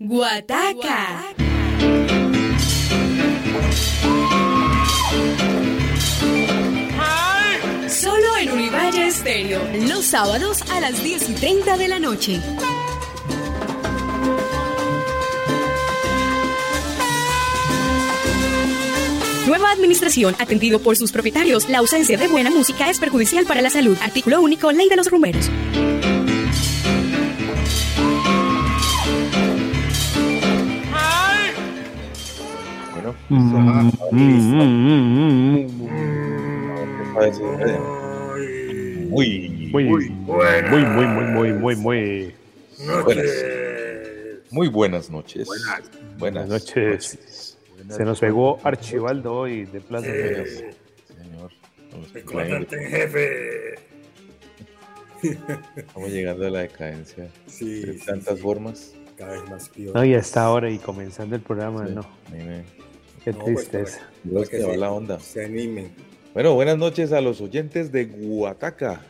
Guataca. Solo en Univalle Estéreo. Los sábados a las 10 y 30 de la noche. Nueva administración, atendido por sus propietarios. La ausencia de buena música es perjudicial para la salud. Artículo único, Ley de los Rumberos. Mm, mm, muy, Muy, muy, muy, muy, muy, muy, muy. buenas, muy buenas noches. Buenas. Buenas noches. Se nos pegó Archibaldo hoy de Plaza Eh, Señor, estamos, el comandante en jefe. estamos llegando a la decadencia Sí, de sí, tantas sí. formas. Cada vez más pío. No, y hasta ahora y comenzando el programa, Sí, no. a mí me- Qué No, pues, tristeza. para que se- la onda. Se animen. Bueno, buenas noches a los oyentes de Guataca.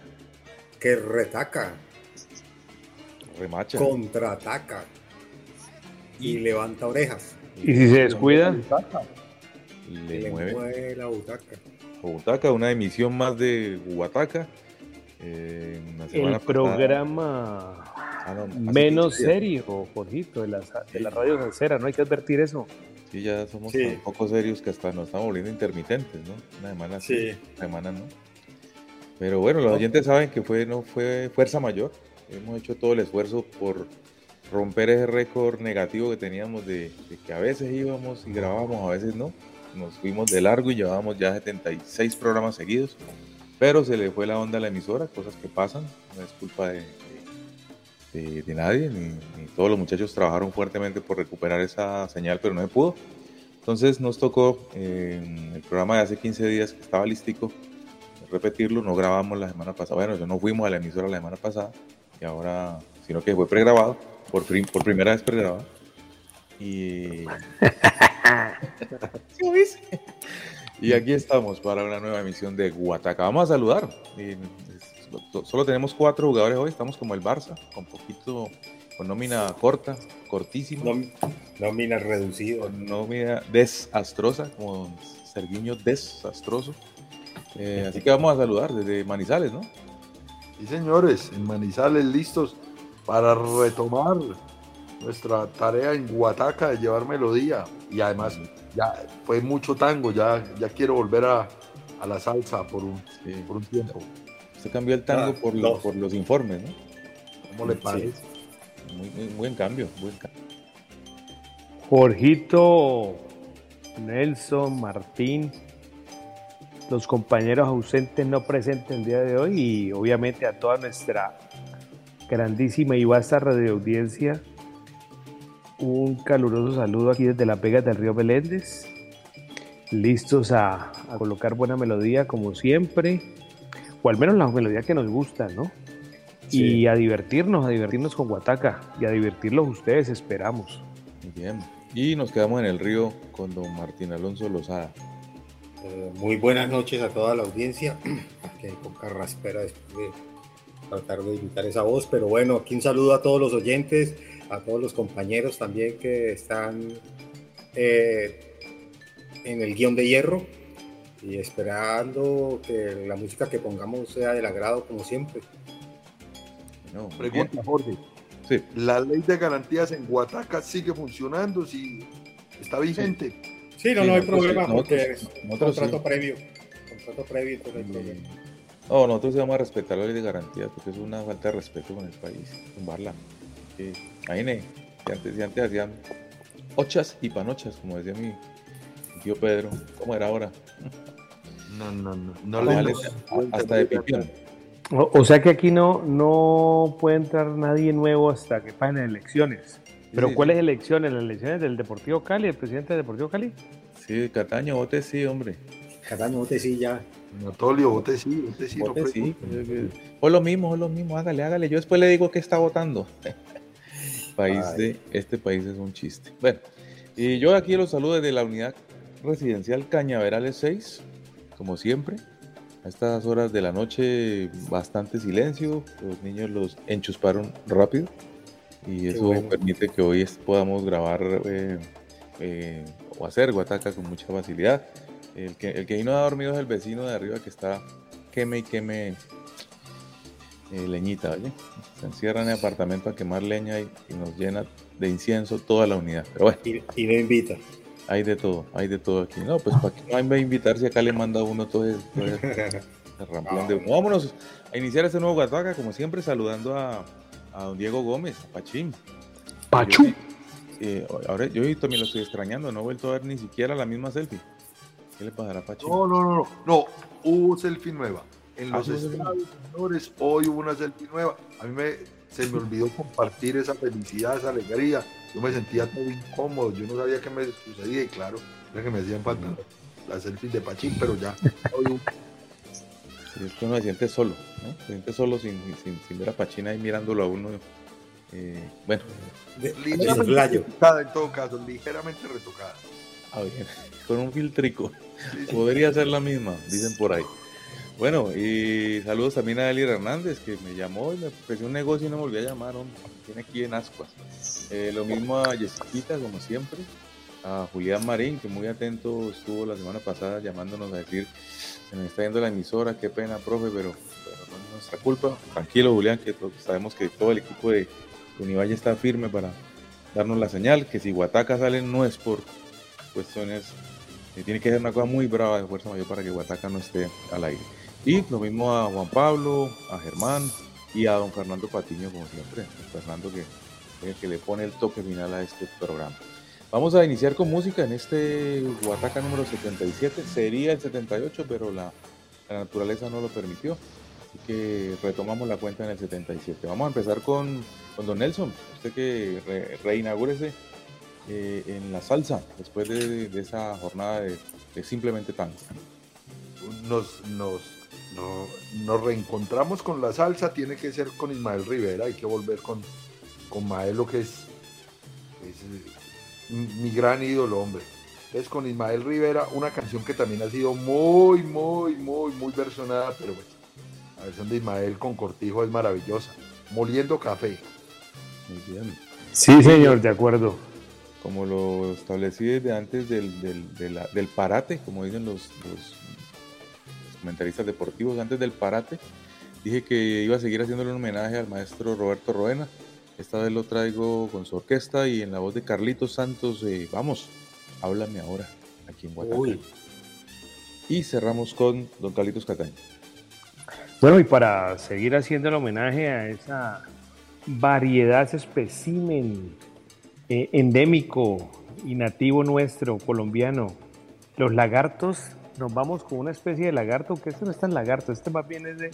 Que retaca, Remacha. contraataca y levanta orejas. Y si se descuida, Le Le mueve. mueve la butaca. Butaca, una emisión más de Guataca. Eh, el pasada- programa Ah, no, menos 15 días. serio, Jorgito, de la, de la radio salsera, no hay que advertir eso. Sí, ya somos Sí. tan poco serios que hasta nos estamos volviendo intermitentes, ¿no? Una semana sí, Sí. una semana no. Pero bueno, los oyentes saben que fue, no fue fuerza mayor. Hemos hecho todo el esfuerzo por romper ese récord negativo que teníamos de, de que a veces íbamos y grabábamos, a veces no. Nos fuimos de largo y llevábamos ya 76 programas seguidos. Pero se le fue la onda a la emisora, cosas que pasan, no es culpa de, de- nadie, ni, ni todos los muchachos trabajaron fuertemente por recuperar esa señal, pero no se pudo. Entonces nos tocó eh, el programa de hace 15 días que estaba listico, repetirlo, no grabamos la semana pasada, bueno, yo no fuimos a la emisora la semana pasada, y ahora, sino que fue pregrabado, por, prim- por primera vez pregrabado. Y... ¿Sí? Y aquí estamos para una nueva emisión de Guataca. Vamos a saludar. Solo tenemos cuatro jugadores hoy, estamos como el Barça, con poquito, con nómina corta, cortísima, Nómina reducido. con nómina desastrosa, como Serguiño desastroso. Eh, así que vamos a saludar desde Manizales, ¿no? Sí, señores, en Manizales listos para retomar nuestra tarea en Guataca de llevar melodía. Y además, ya fue mucho tango, ya, ya quiero volver a, a la salsa por un, Sí. por un tiempo. Se cambió el tango Ah, por, los informes, ¿no? ¿Cómo le Sí. parece? Muy, muy buen cambio, buen cambio. Jorgito, Nelson, Martín, los compañeros ausentes no presentes el día de hoy y obviamente a toda nuestra grandísima y vasta radioaudiencia. Un caluroso saludo aquí desde la Pega del Río Beléndez. Listos a, a colocar buena melodía como siempre, o al menos la melodía que nos gusta, ¿no? Sí. Y a divertirnos, a divertirnos con Guataca y a divertirlos ustedes, esperamos. Muy bien. Y nos quedamos en el río con don Martín Alonso Lozada. Eh, muy buenas noches a toda la audiencia. Aquí con carraspera después de tratar de imitar esa voz. Pero bueno, aquí un saludo a todos los oyentes, a todos los compañeros también que están eh, en el guion de hierro y esperando que la música que pongamos sea del agrado como siempre. No, Pregunta, Jorge. Sí. ¿La ley de garantías en Guataca sigue funcionando? ¿Si está vigente? Sí, no, Sí, no hay nosotros problema sí, porque nosotros- es contrato sí. previo. Contrato previo, entonces no hay problema. No, nosotros vamos a respetar la ley de garantía porque es una falta de respeto con el país, tumbarla. Sí. Ahí, ne, si antes, si antes hacían ochas y panochas, como decía mi tío Pedro, ¿cómo era ahora? No, no, no. No Vale, le hasta de pipión. O, o sea que aquí no, no puede entrar nadie nuevo hasta que pasen las elecciones. Pero Sí, ¿cuáles sí. elecciones? ¿Las elecciones del Deportivo Cali, el presidente del Deportivo Cali? Sí, Cataño, vote sí, hombre. Cataño, usted sí ya. Anatolio, vote sí, vote sí. no Vote sí. pregunte. O lo mismo, o lo mismo, hágale, hágale. Yo después le digo que está votando. país Ay. de, este país es un chiste. Bueno, y yo aquí los saludo desde la unidad residencial Cañaverales 6, como siempre. A estas horas de la noche, bastante silencio. Los niños los enchusparon rápido. Y eso permite que hoy podamos grabar eh, eh, o hacer Guataca con mucha facilidad. El que, el que no ha dormido es el vecino de arriba que está queme y queme eh, leñita, ¿oye? Se encierra en el apartamento a quemar leña y, nos llena de incienso toda la unidad. Pero bueno. Y, me invita. Hay de todo, hay de todo aquí. No, pues para qué no va a invitar si acá le manda uno todo el, de Vámonos a iniciar este nuevo Guataca, como siempre, saludando a, a don Diego Gómez, a Pachín. Pachu. Eh, ahora yo también lo estoy extrañando, no he vuelto a ver ni siquiera la misma selfie. ¿Qué le pasará a Pachín? No, no, no, no, no, hubo selfie nueva. En los ah, estadios hoy hubo una selfie nueva. A mí me, se me olvidó compartir esa felicidad, esa alegría. Yo me sentía todo incómodo, yo no sabía qué me sucedía y claro, era que me hacían falta las selfies de Pachín, pero ya es que uno se siente solo, ¿no? Se siente solo sin, sin, ver a Pachín ahí mirándolo a uno. Eh, bueno, ligeramente retocada en todo caso, ligeramente retocada. Ah, bien. Con un filtrico. Podría ser la misma, dicen por ahí. Bueno, y saludos también a Eli Hernández, que me llamó y me ofreció un negocio y no me volvió a llamar, hombre. Tiene aquí en Ascuas. Eh, lo mismo a Jessiquita, como siempre. A Julián Marín, que muy atento estuvo la semana pasada llamándonos a decir se me está yendo la emisora, qué pena, profe, pero, no es nuestra culpa. Tranquilo, Julián, que sabemos que todo el equipo de Univalle está firme para darnos la señal, que si Guataca sale no es por cuestiones, eh, tiene que ser una cosa muy brava de Fuerza Mayor para que Guataca no esté al aire. Y lo mismo a Juan Pablo, a Germán y a don Fernando Patiño, como siempre. Fernando que, que le pone el toque final a este programa. Vamos a iniciar con música en este Huataca número 77. Sería el 78, pero la, naturaleza no lo permitió. Así que retomamos la cuenta en el 77. Vamos a empezar con, con Don Nelson. Usted que re, reinaugúrese eh, en la salsa después de, esa jornada de, simplemente tango. Nos, nos, nos reencontramos con la salsa, tiene que ser con Ismael Rivera, hay que volver con, con Maelo, que es mi gran ídolo, hombre. Es con Ismael Rivera, una canción que también ha sido muy, muy, muy, muy versionada, pero pues, la versión de Ismael con Cortijo es maravillosa. Moliendo café. Muy bien. Sí, señor, de acuerdo. Como lo establecí desde antes del, del, parate, como dicen los, los, comentaristas deportivos, antes del parate, dije que iba a seguir haciéndole un homenaje al maestro Roberto Roena esta vez lo traigo con su orquesta y en la voz de Carlitos Santos. vamos, háblame ahora, aquí en Guadalajara. Y cerramos con don Carlitos Cataño. Bueno, y para seguir haciendo el homenaje a esa variedad, ese especímen eh, endémico y nativo nuestro, colombiano, los lagartos, nos vamos con una especie de lagarto, que este no es tan lagarto, este más bien es de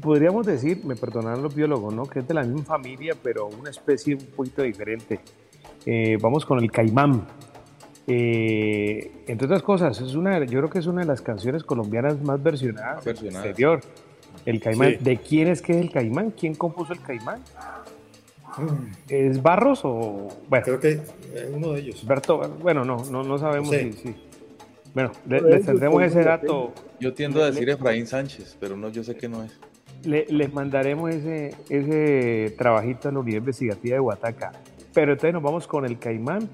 podríamos decir, me perdonarán los biólogos, ¿no? que es de la misma familia, pero una especie un poquito diferente. Eh, vamos con el caimán. Eh, entre otras cosas, es una, yo creo que es una de las canciones colombianas más versionadas en el exterior. El caimán. ¿De quién es que es el caimán? ¿Quién compuso el caimán? ¿Es Barros o.? Bueno, Creo que es uno de ellos. bueno, no, no, no sabemos si, Bueno, les tendremos ese dato. Yo tiendo a decir Efraín Sánchez, pero no, yo sé que no es les mandaremos ese, ese trabajito a la unidad investigativa de Huataca. Pero entonces nos vamos con el Caimán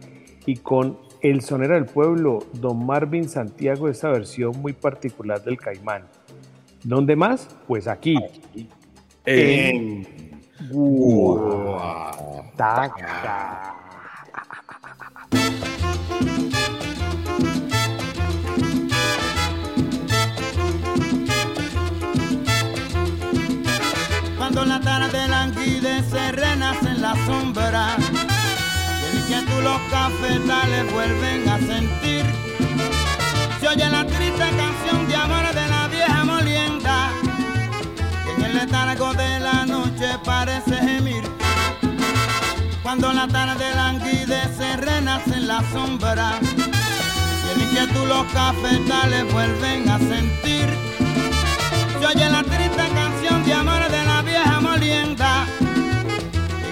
y con el sonero del pueblo, don Marvin Santiago, esta versión muy particular del Caimán. ¿Dónde más? Pues aquí. En, Huataca. Cuando la tarde languidece renace en la sombra. Y el tú los cafetales vuelven a sentir. Se oye la triste canción de amor de la vieja molienda. Que en el letargo de la noche parece gemir. Cuando la tarde languidece renace en la sombra. Y el tú los cafetales vuelven a sentir se oye la triste canción de amor de la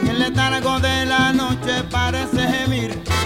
en el letargo de la noche parece gemir.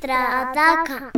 Que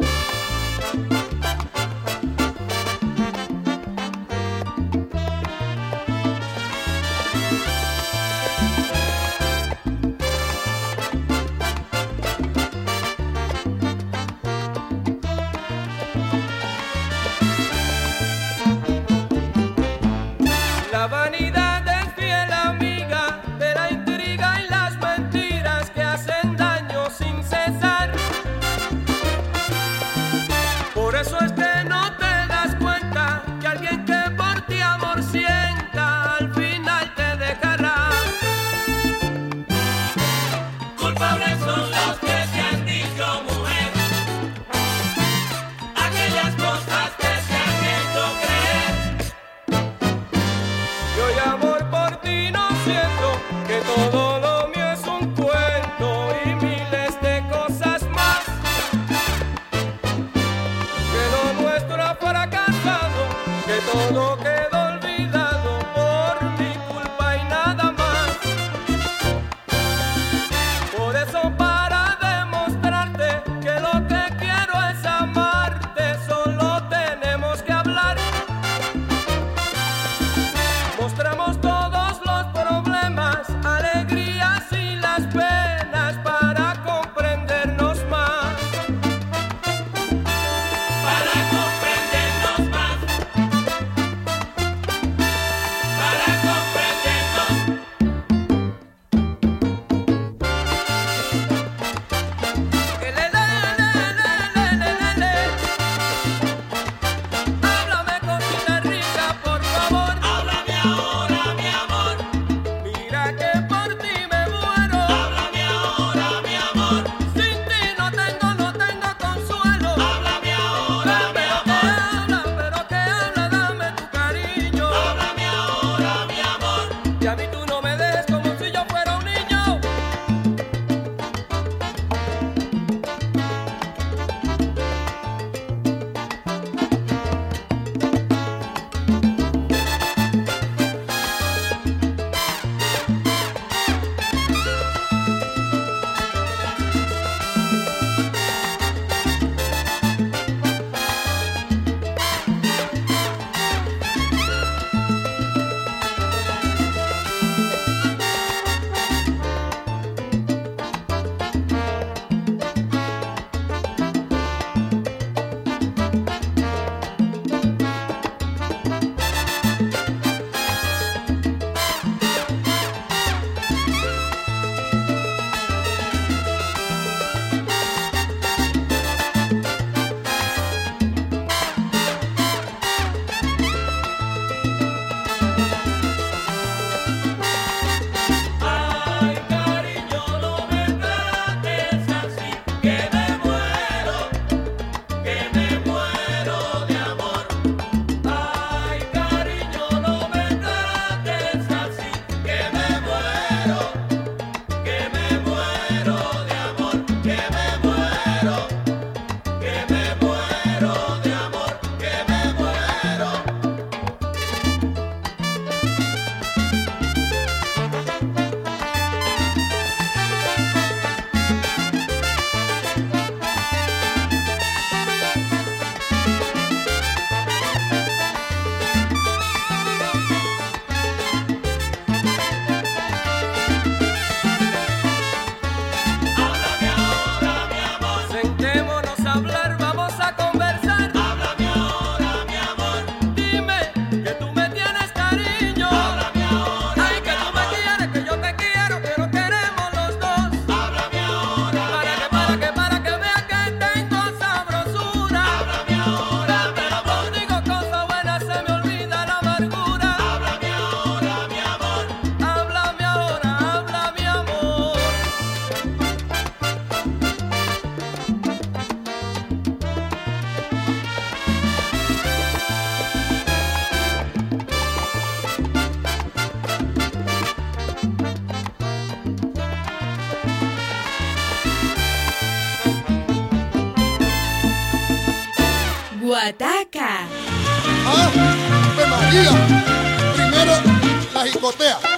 there.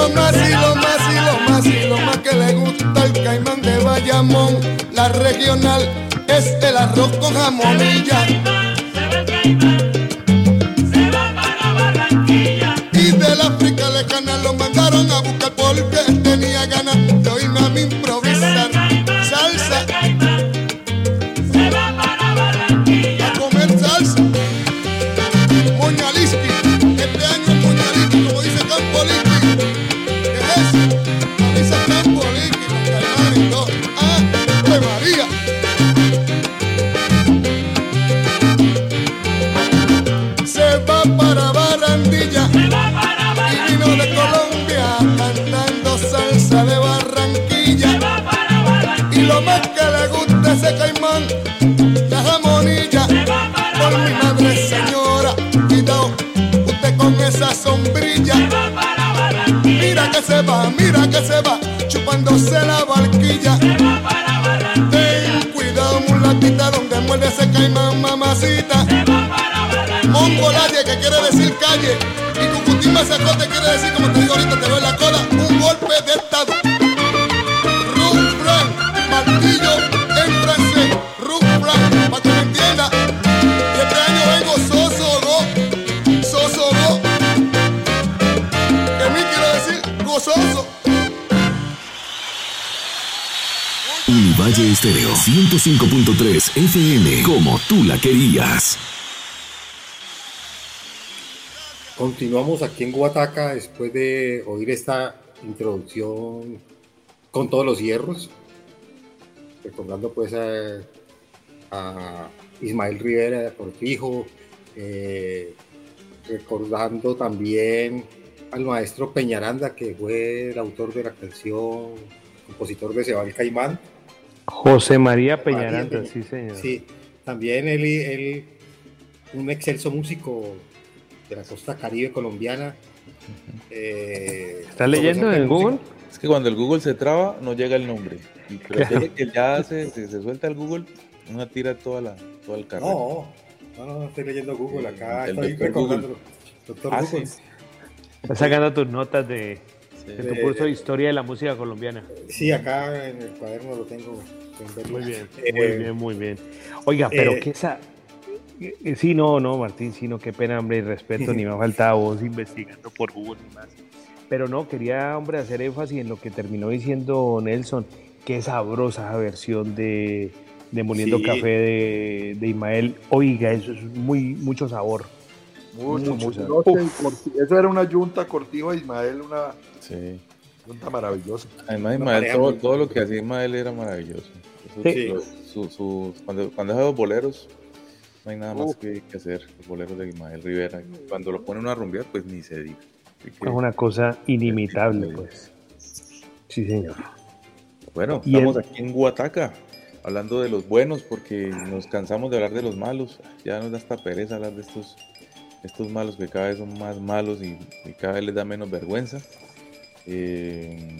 lo más y lo más y lo más y lo más que le gusta el caimán de Bayamón. La regional es el arroz con jamón. sacote quiere decir, como te digo ahorita, te doy la cola, un golpe de estado. Rufran, martillo en francés. Rufran, para que me entienda. Este año vengo soso soso go. Que mí quiero decir gozoso. Univalle Estéreo 105.3 FM, como tú la querías. Continuamos aquí en Guataca después de oír esta introducción con todos los hierros, recordando pues a, Ismael Rivera de Portijo, eh, recordando también al maestro Peñaranda, que fue el autor de la canción, compositor de Cebal Caimán. José María Peñaranda, sí señor. Sí, también él, él un excelso músico de la costa caribe colombiana. Eh, ¿Estás leyendo en Google? Es que cuando el Google se traba, no llega el nombre. Y pero Claro. desde que ya se, se, se suelta el Google, uno tira toda la, todo el carro. No, no, no, estoy leyendo Google acá, El estoy doctor recordando. Doctor Ah, Google. sí. Estás sacando tus notas de, Sí. de tu curso de historia de la música colombiana. Sí, acá en el cuaderno lo tengo. Muy bien, Eh, muy bien, muy bien. Oiga, pero eh, que esa. Eh, Sí, no, no, Martín, sí, no, qué pena, hombre, y respeto, ni me ha faltado vos investigando por Google ni más. Pero no, quería, hombre, hacer énfasis en lo que terminó diciendo Nelson, qué sabrosa esa versión de, de Moliendo Sí. Café de, de Ismael. Oiga, eso es muy, mucho sabor. Mucho, Mucho, mucho. sabor. Eso era una yunta cortiva Ismael, una Sí. yunta maravillosa. Además, Ismael, todo, todo lo que hacía Ismael era maravilloso. Eso- Sí. lo- su- su- cuando, cuando los boleros, no hay nada más que, que hacer. Los boleros de Ismael Rivera. Cuando lo ponen a rumbear, pues ni se diga. Es una cosa inimitable, pues. Sí, señor. Bueno, Y estamos el- aquí en Guataca, hablando de los buenos, porque nos cansamos de hablar de los malos. Ya nos da hasta pereza hablar de estos, estos malos que cada vez son más malos y, y cada vez les da menos vergüenza. Eh,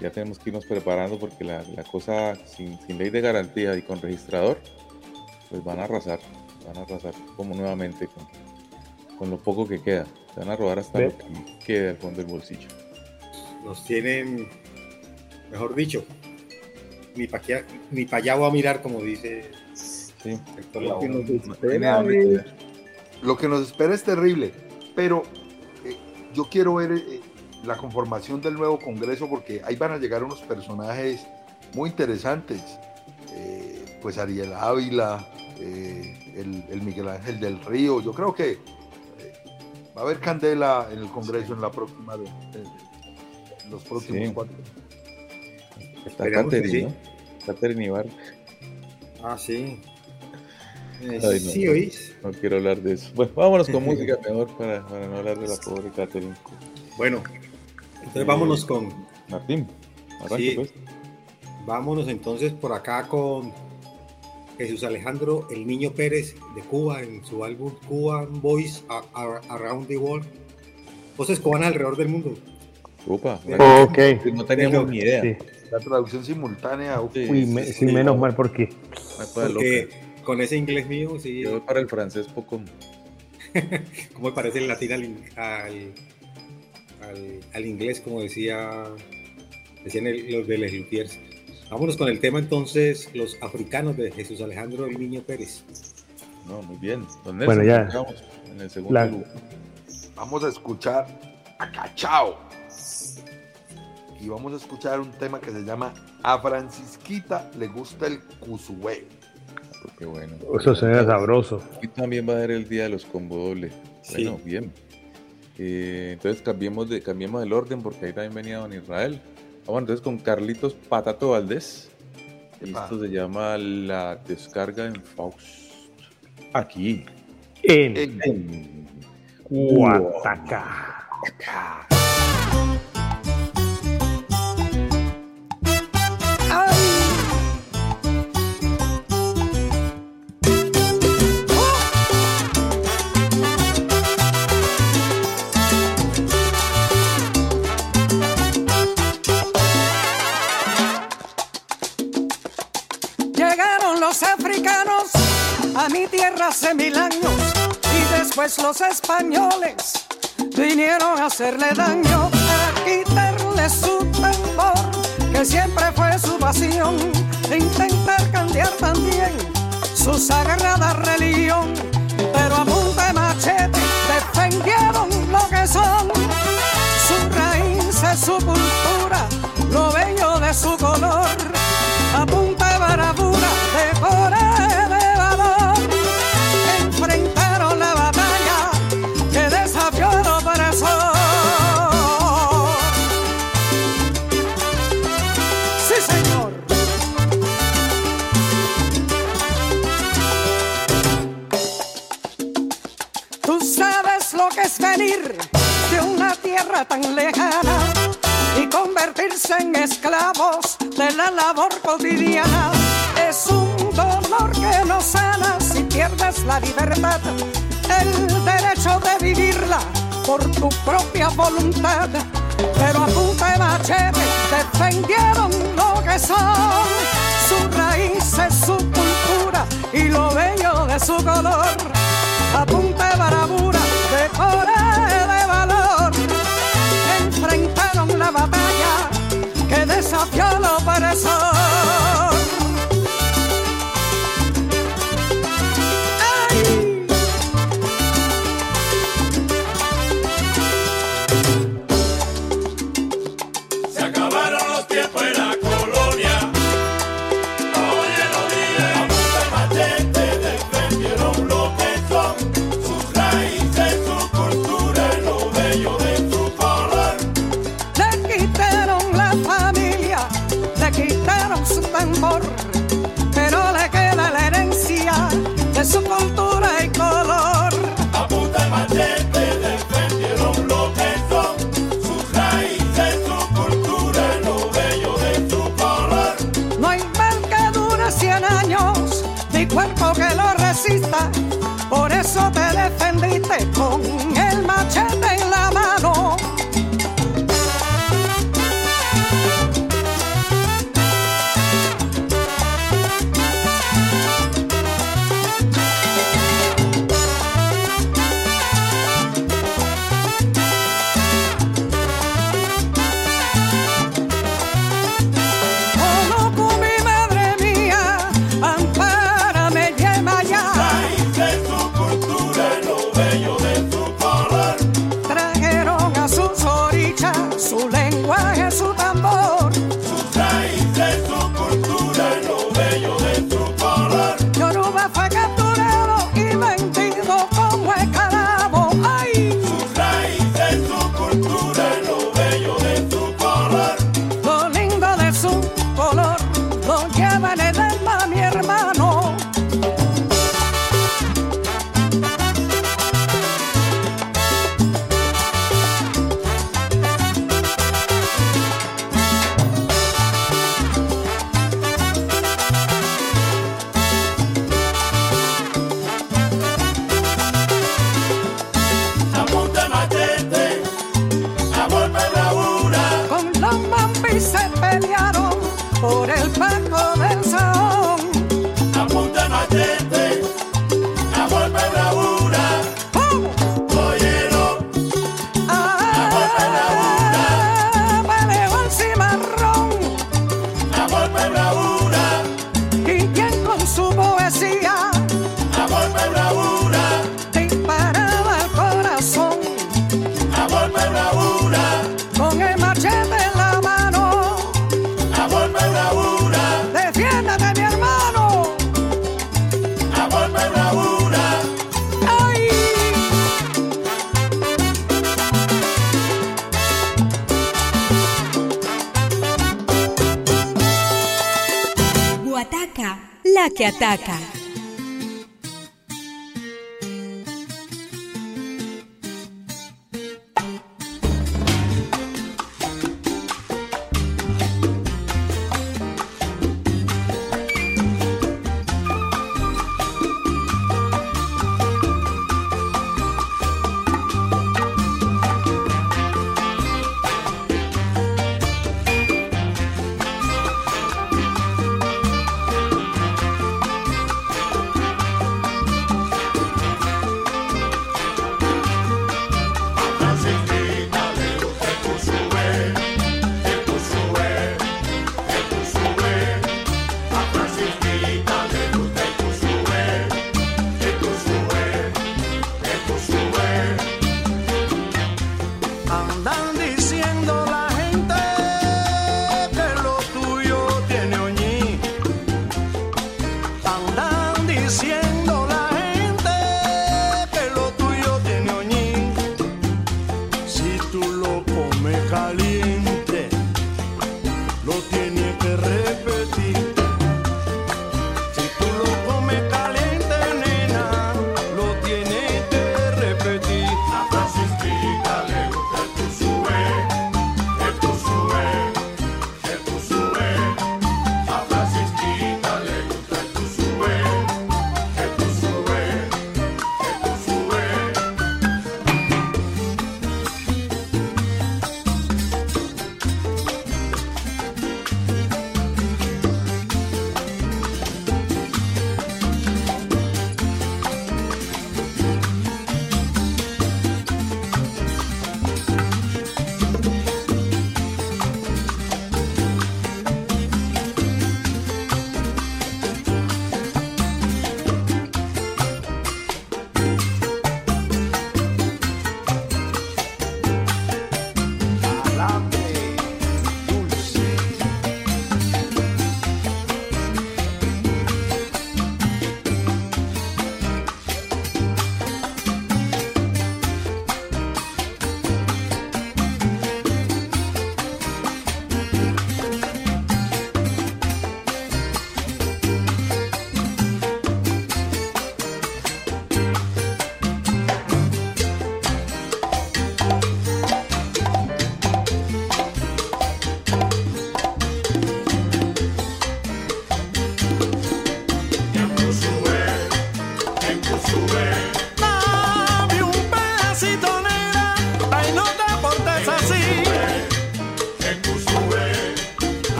ya tenemos que irnos preparando porque la, la cosa sin, sin ley de garantía y con registrador, pues van a arrasar, van a arrasar como nuevamente con, con lo poco que queda. Se van a robar hasta Ve. lo que quede al fondo del bolsillo. Nos tienen, mejor dicho, ni para ni pa allá voy a mirar, como dice Sí. Héctor Lo que nos espera lo que nos espera es terrible, pero eh, yo quiero ver eh, la conformación del nuevo Congreso porque ahí van a llegar unos personajes muy interesantes, pues Ariel Ávila, eh, el, el Miguel Ángel del Río, yo creo que eh, va a haber candela en el Congreso en la próxima, de- de- en los próximos Sí. cuatro. Está Catherine, sí. ¿no? Ah, sí. Eh, Ay, no, sí, no. oís. No quiero hablar de eso. Bueno, vámonos con música mejor para, para no hablar de la pobre Catherine. Bueno, entonces vámonos con, Martín, arranque Sí. pues. vámonos entonces por acá con Jesús Alejandro El Niño Pérez de Cuba en su álbum Cuban Boys Around the World. Voces cubanas alrededor del mundo. Upa, Ok. no teníamos ni idea. Sí. La traducción simultánea, Sí, Uy, sí, me- sí, sí, sí. menos mal porque Porque con ese inglés mío, sí, Yo para el francés poco. como me parece el latín al, al, al- al inglés, como decía decían el- los de Les Luthiers. Vámonos con el tema entonces, los africanos de Jesús Alejandro El Niño Pérez. No, muy bien. Don Bueno, Nelson, ya. sigamos En el segundo La- lugar. vamos a escuchar a Cachao. Y vamos a escuchar un tema que se llama A Francisquita le gusta el cusubé. Qué bueno. eso suena sabroso. Hoy también va a ser el día de los combo doble. Sí. Bueno, bien. Eh, entonces cambiemos de cambiemos el orden porque ahí también venía Don Israel. Ah, bueno, entonces con Carlitos Patato Valdés. Epa. esto se llama La Descarga en Faust. Aquí. En En- Guataca. Mi tierra hace mil años y después los españoles vinieron a hacerle daño, a quitarle su tambor, que siempre fue su pasión, e intentar cambiar también su sagrada religión. Pero a punta de machete defendieron lo que son, sus raíces, su cultura, lo bello de su color es venir de una tierra tan lejana y convertirse en esclavos de la labor cotidiana. Es un dolor que no sana si pierdes la libertad, el derecho de vivirla por tu propia voluntad. Pero a punta de machete defendieron lo que son, su raíz es su cultura y lo bello de su color. A punta de barabura de valor enfrentaron la batalla que desafió al opresor. su cultura y color. A punta machete defendieron lo que son, sus raíces, su cultura, lo bello de su color. No hay mal que dure cien años, ni cuerpo que lo resista, por eso te defendiste. pelear. ataca.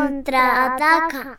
Contraataca.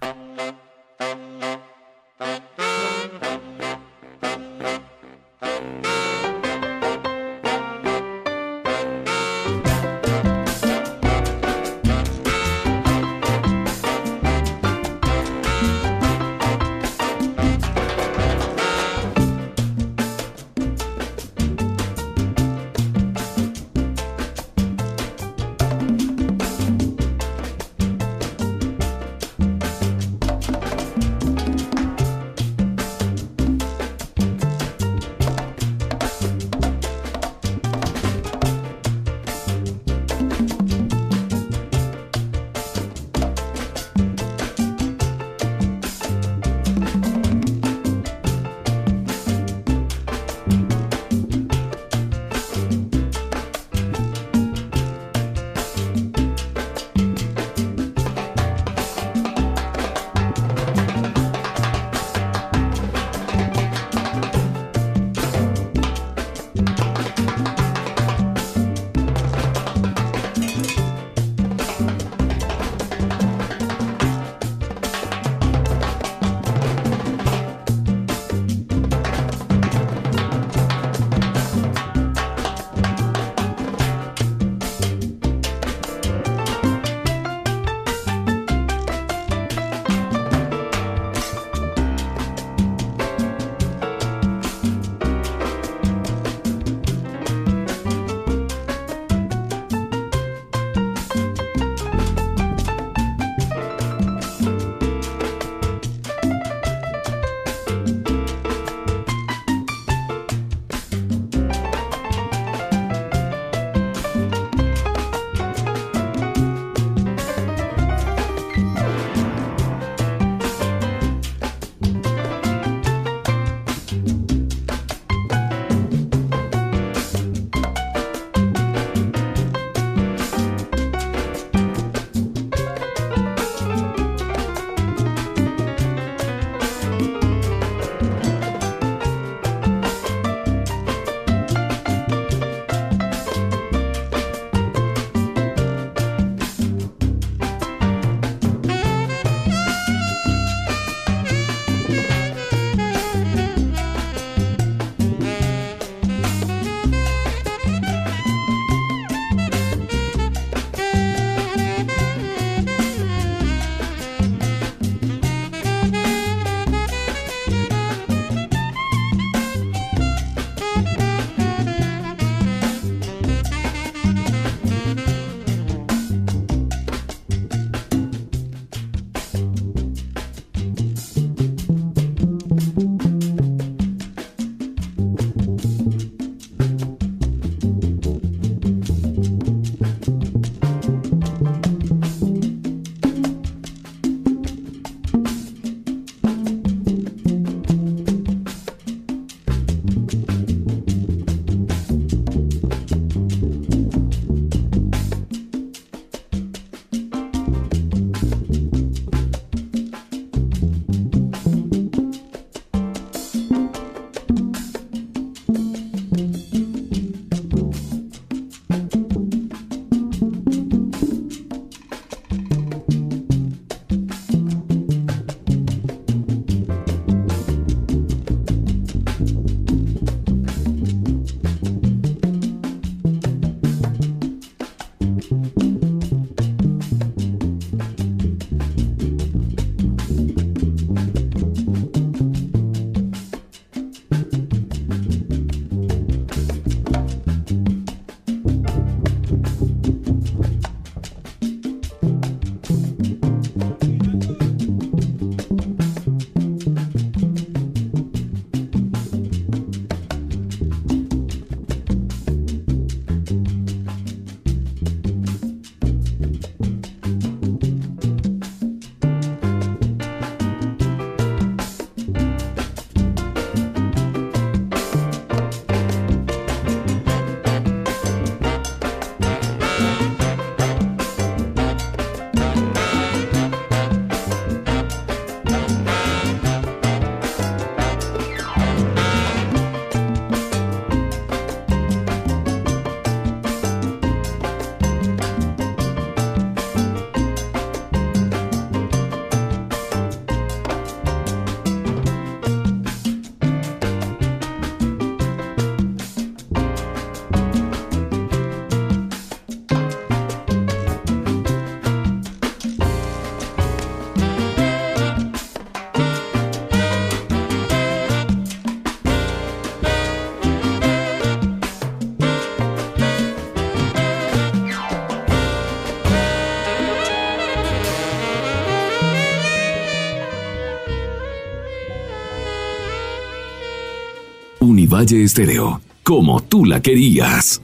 Valle Estéreo, como tú la querías.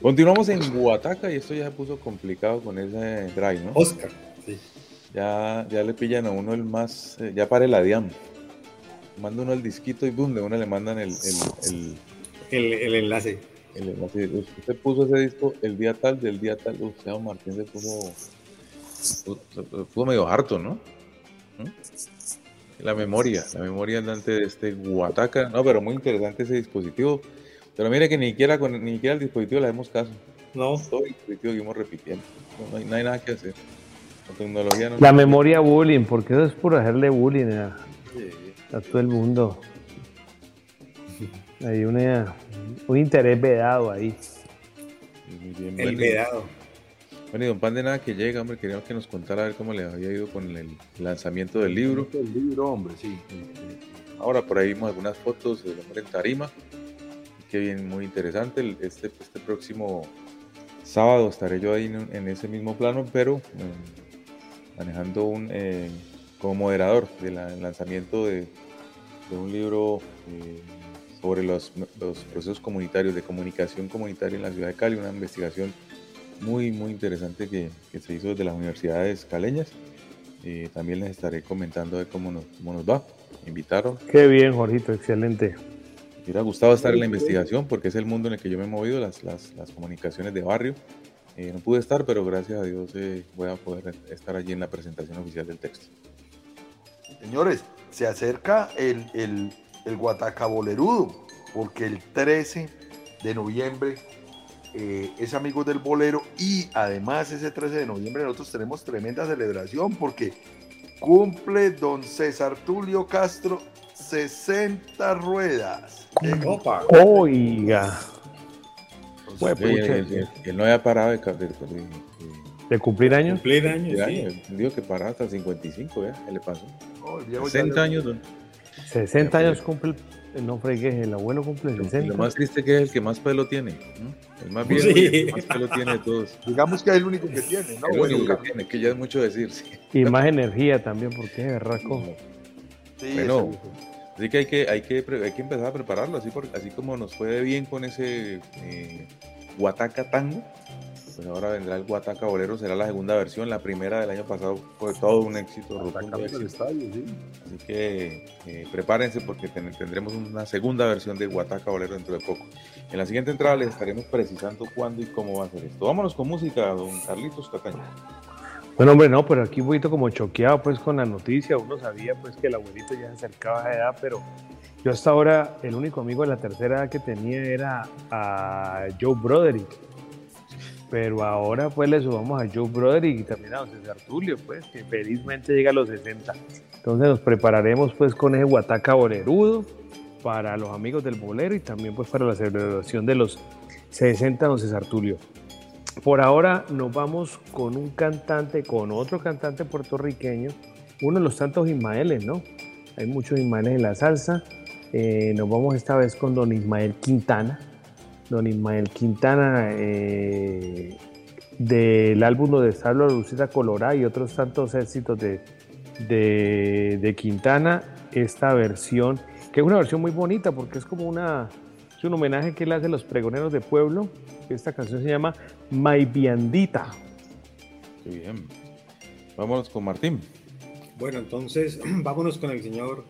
Continuamos en Guataca y esto ya se puso complicado con ese drive, ¿no? Oscar, sí. Ya, ya le pillan a uno el más, eh, ya para la DIAM. Manda uno el disquito y boom, de una le mandan el, el, el, El, el enlace. el enlace. Usted puso ese disco el día tal, del día tal. Seba Martín se puso, se puso medio harto, ¿no? ¿Mm? La memoria, la memoria andante de este Guataca. No, pero muy interesante ese dispositivo. Pero mire que ni siquiera, con, ni siquiera el dispositivo le damos caso. No. Todo el dispositivo seguimos repitiendo. No, no hay, no hay nada que hacer. La tecnología no. La memoria bullying, porque eso es por hacerle bullying a, a todo el mundo. Hay una, un interés vedado ahí. Muy bien, El vedado. Bueno, y don Pan de nada que llega, hombre, queríamos que nos contara a ver cómo le había ido con el lanzamiento del libro. El libro, hombre, sí. Ahora por ahí vimos algunas fotos del hombre en tarima. Qué bien, muy interesante. Este, este próximo sábado estaré yo ahí en, en ese mismo plano, pero mm, manejando un eh, como moderador del lanzamiento de, de un libro eh, sobre los, los procesos comunitarios de comunicación comunitaria en la ciudad de Cali, una investigación muy, muy interesante que, que se hizo desde las universidades caleñas. Eh, también les estaré comentando de cómo nos, cómo nos va. Me invitaron. Qué bien, Jorgito, excelente. Me hubiera gustado estar en la investigación porque es el mundo en el que yo me he movido, las, las, las comunicaciones de barrio. Eh, no pude estar, pero gracias a Dios eh, voy a poder estar allí en la presentación oficial del texto. Señores, se acerca el, el, el Guataca Bolerudo, porque el 13 de noviembre eh, es Amigos del Bolero y además ese 13 de noviembre nosotros tenemos tremenda celebración porque cumple don César Tulio Castro 60 ruedas. Opa. Oiga. Pucha. él, él- él no había parado de, de- de- ¿De cumplir años? Cumplir de años, sí. años. Digo que paraba hasta 55, ¿ya? ¿Qué le pasó? Ya 60 le- años, don. 60 años cumple, el- no fregues, el abuelo cumple Y Lo 60. más triste que es el que más pelo tiene. ¿no? El más viejo Sí. y el que más pelo tiene de todos. Digamos que es el único que tiene, ¿no? el Bueno, único que tiene, que ya es mucho decir. Sí. Y más energía también, porque es berraco. sí, Bueno, Así que hay que, hay que, hay que empezar a prepararlo, así, por- así como nos fue bien con ese eh, Guataca Tango, pues ahora vendrá el Guataca Bolero, será la segunda versión, la primera del año pasado fue todo un éxito rotundo. éxito. estadio, sí. Así que eh, prepárense porque ten- tendremos una segunda versión de Guataca Bolero dentro de poco. En la siguiente entrada les estaremos precisando cuándo y cómo va a ser esto. Vámonos con música, don Carlitos Cataño. Bueno, hombre, no, pero aquí un poquito como choqueado pues con la noticia. Uno sabía pues que el abuelito ya se acercaba a esa edad, pero yo hasta ahora el único amigo de la tercera edad que tenía era a Joe Broderick. Pero ahora pues le subamos a Joe Broderick y también a don César Tulio, pues, que felizmente llega a los 60. Entonces nos prepararemos pues con ese guataca bolerudo para los amigos del bolero y también pues para la celebración de los 60 don César Tulio. Por ahora nos vamos con un cantante, con otro cantante puertorriqueño, uno de los tantos Ismaeles, ¿no? Hay muchos Ismaeles en la salsa. Eh, nos vamos esta vez con don Ismael Quintana. Don Ismael Quintana eh, del álbum donde está la Lucita Colorada y otros tantos éxitos de, de, de Quintana. Esta versión, que es una versión muy bonita porque es como una, es un homenaje que él hace a los pregoneros de pueblo. Esta canción se llama Maibiandita. Qué bien. Vámonos con Martín. Bueno, entonces vámonos con el señor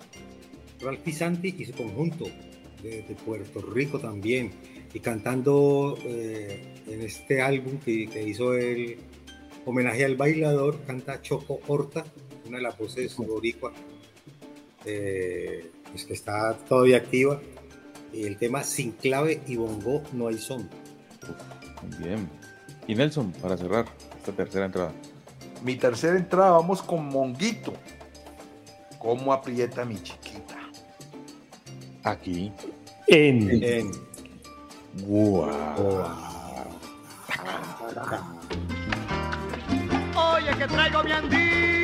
Ralph Pisanti y su conjunto de, de Puerto Rico también. Y cantando eh, en este álbum que, que hizo el homenaje al bailador, canta Choco Horta, una de las voces boricua, eh, pues que está todavía activa. Y el tema Sin clave y bongo no hay son. Muy bien. Y Nelson, para cerrar esta tercera entrada. Mi tercera entrada, vamos con Monguito. ¿Cómo aprieta mi chiquita? Aquí. En. En Wow. Oye, que traigo mi andito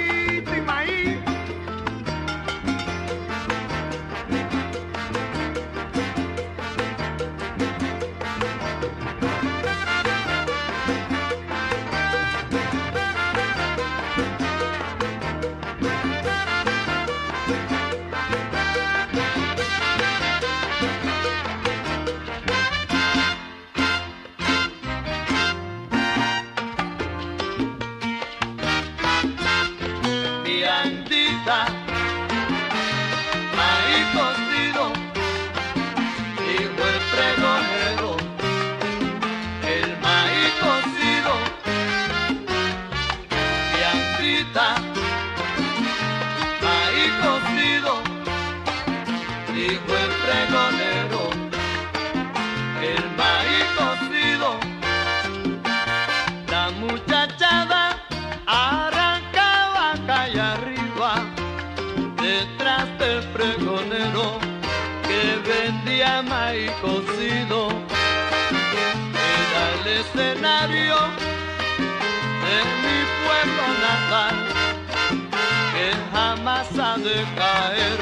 de caer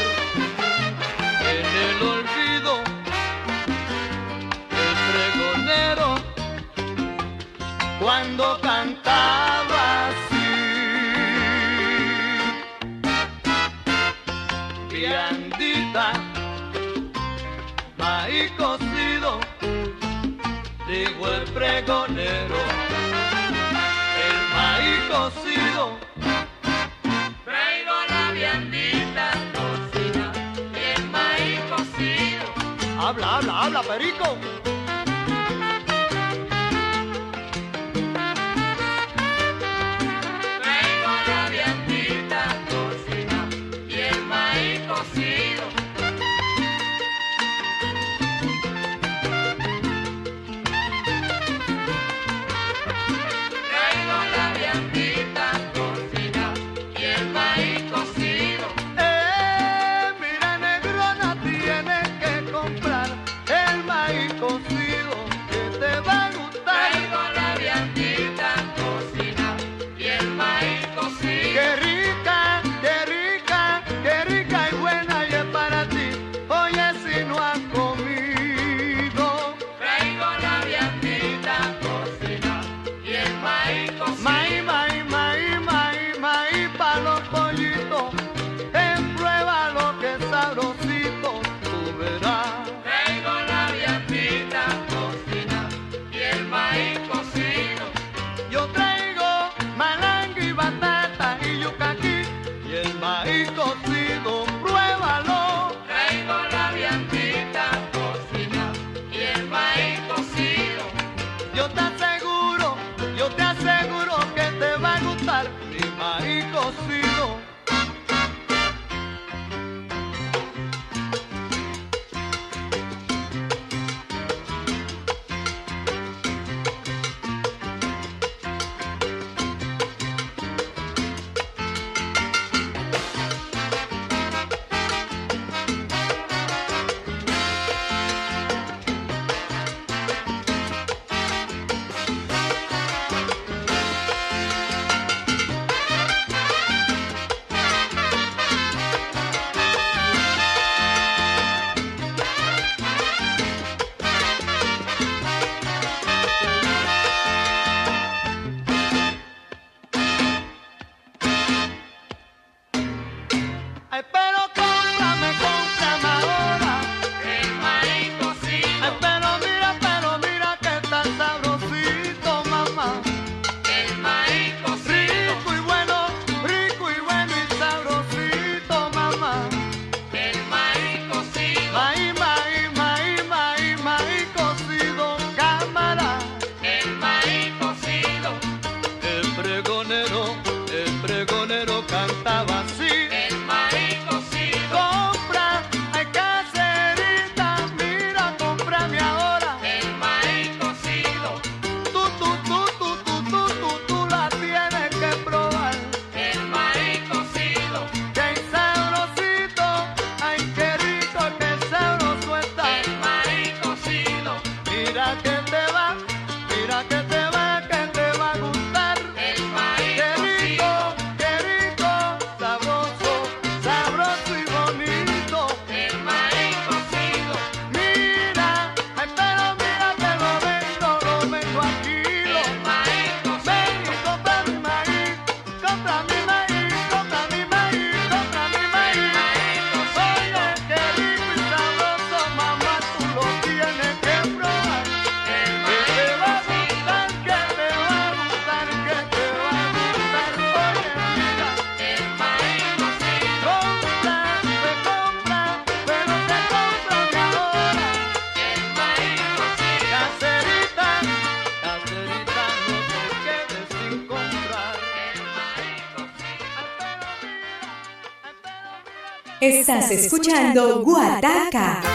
en el olvido. El pregonero cuando cantaba así. Viandita, maíz cocido, digo el pregonero. El maíz cocido Habla, habla, habla, Perico. Escuchando Guataca.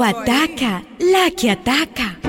Guataca, la que ataca.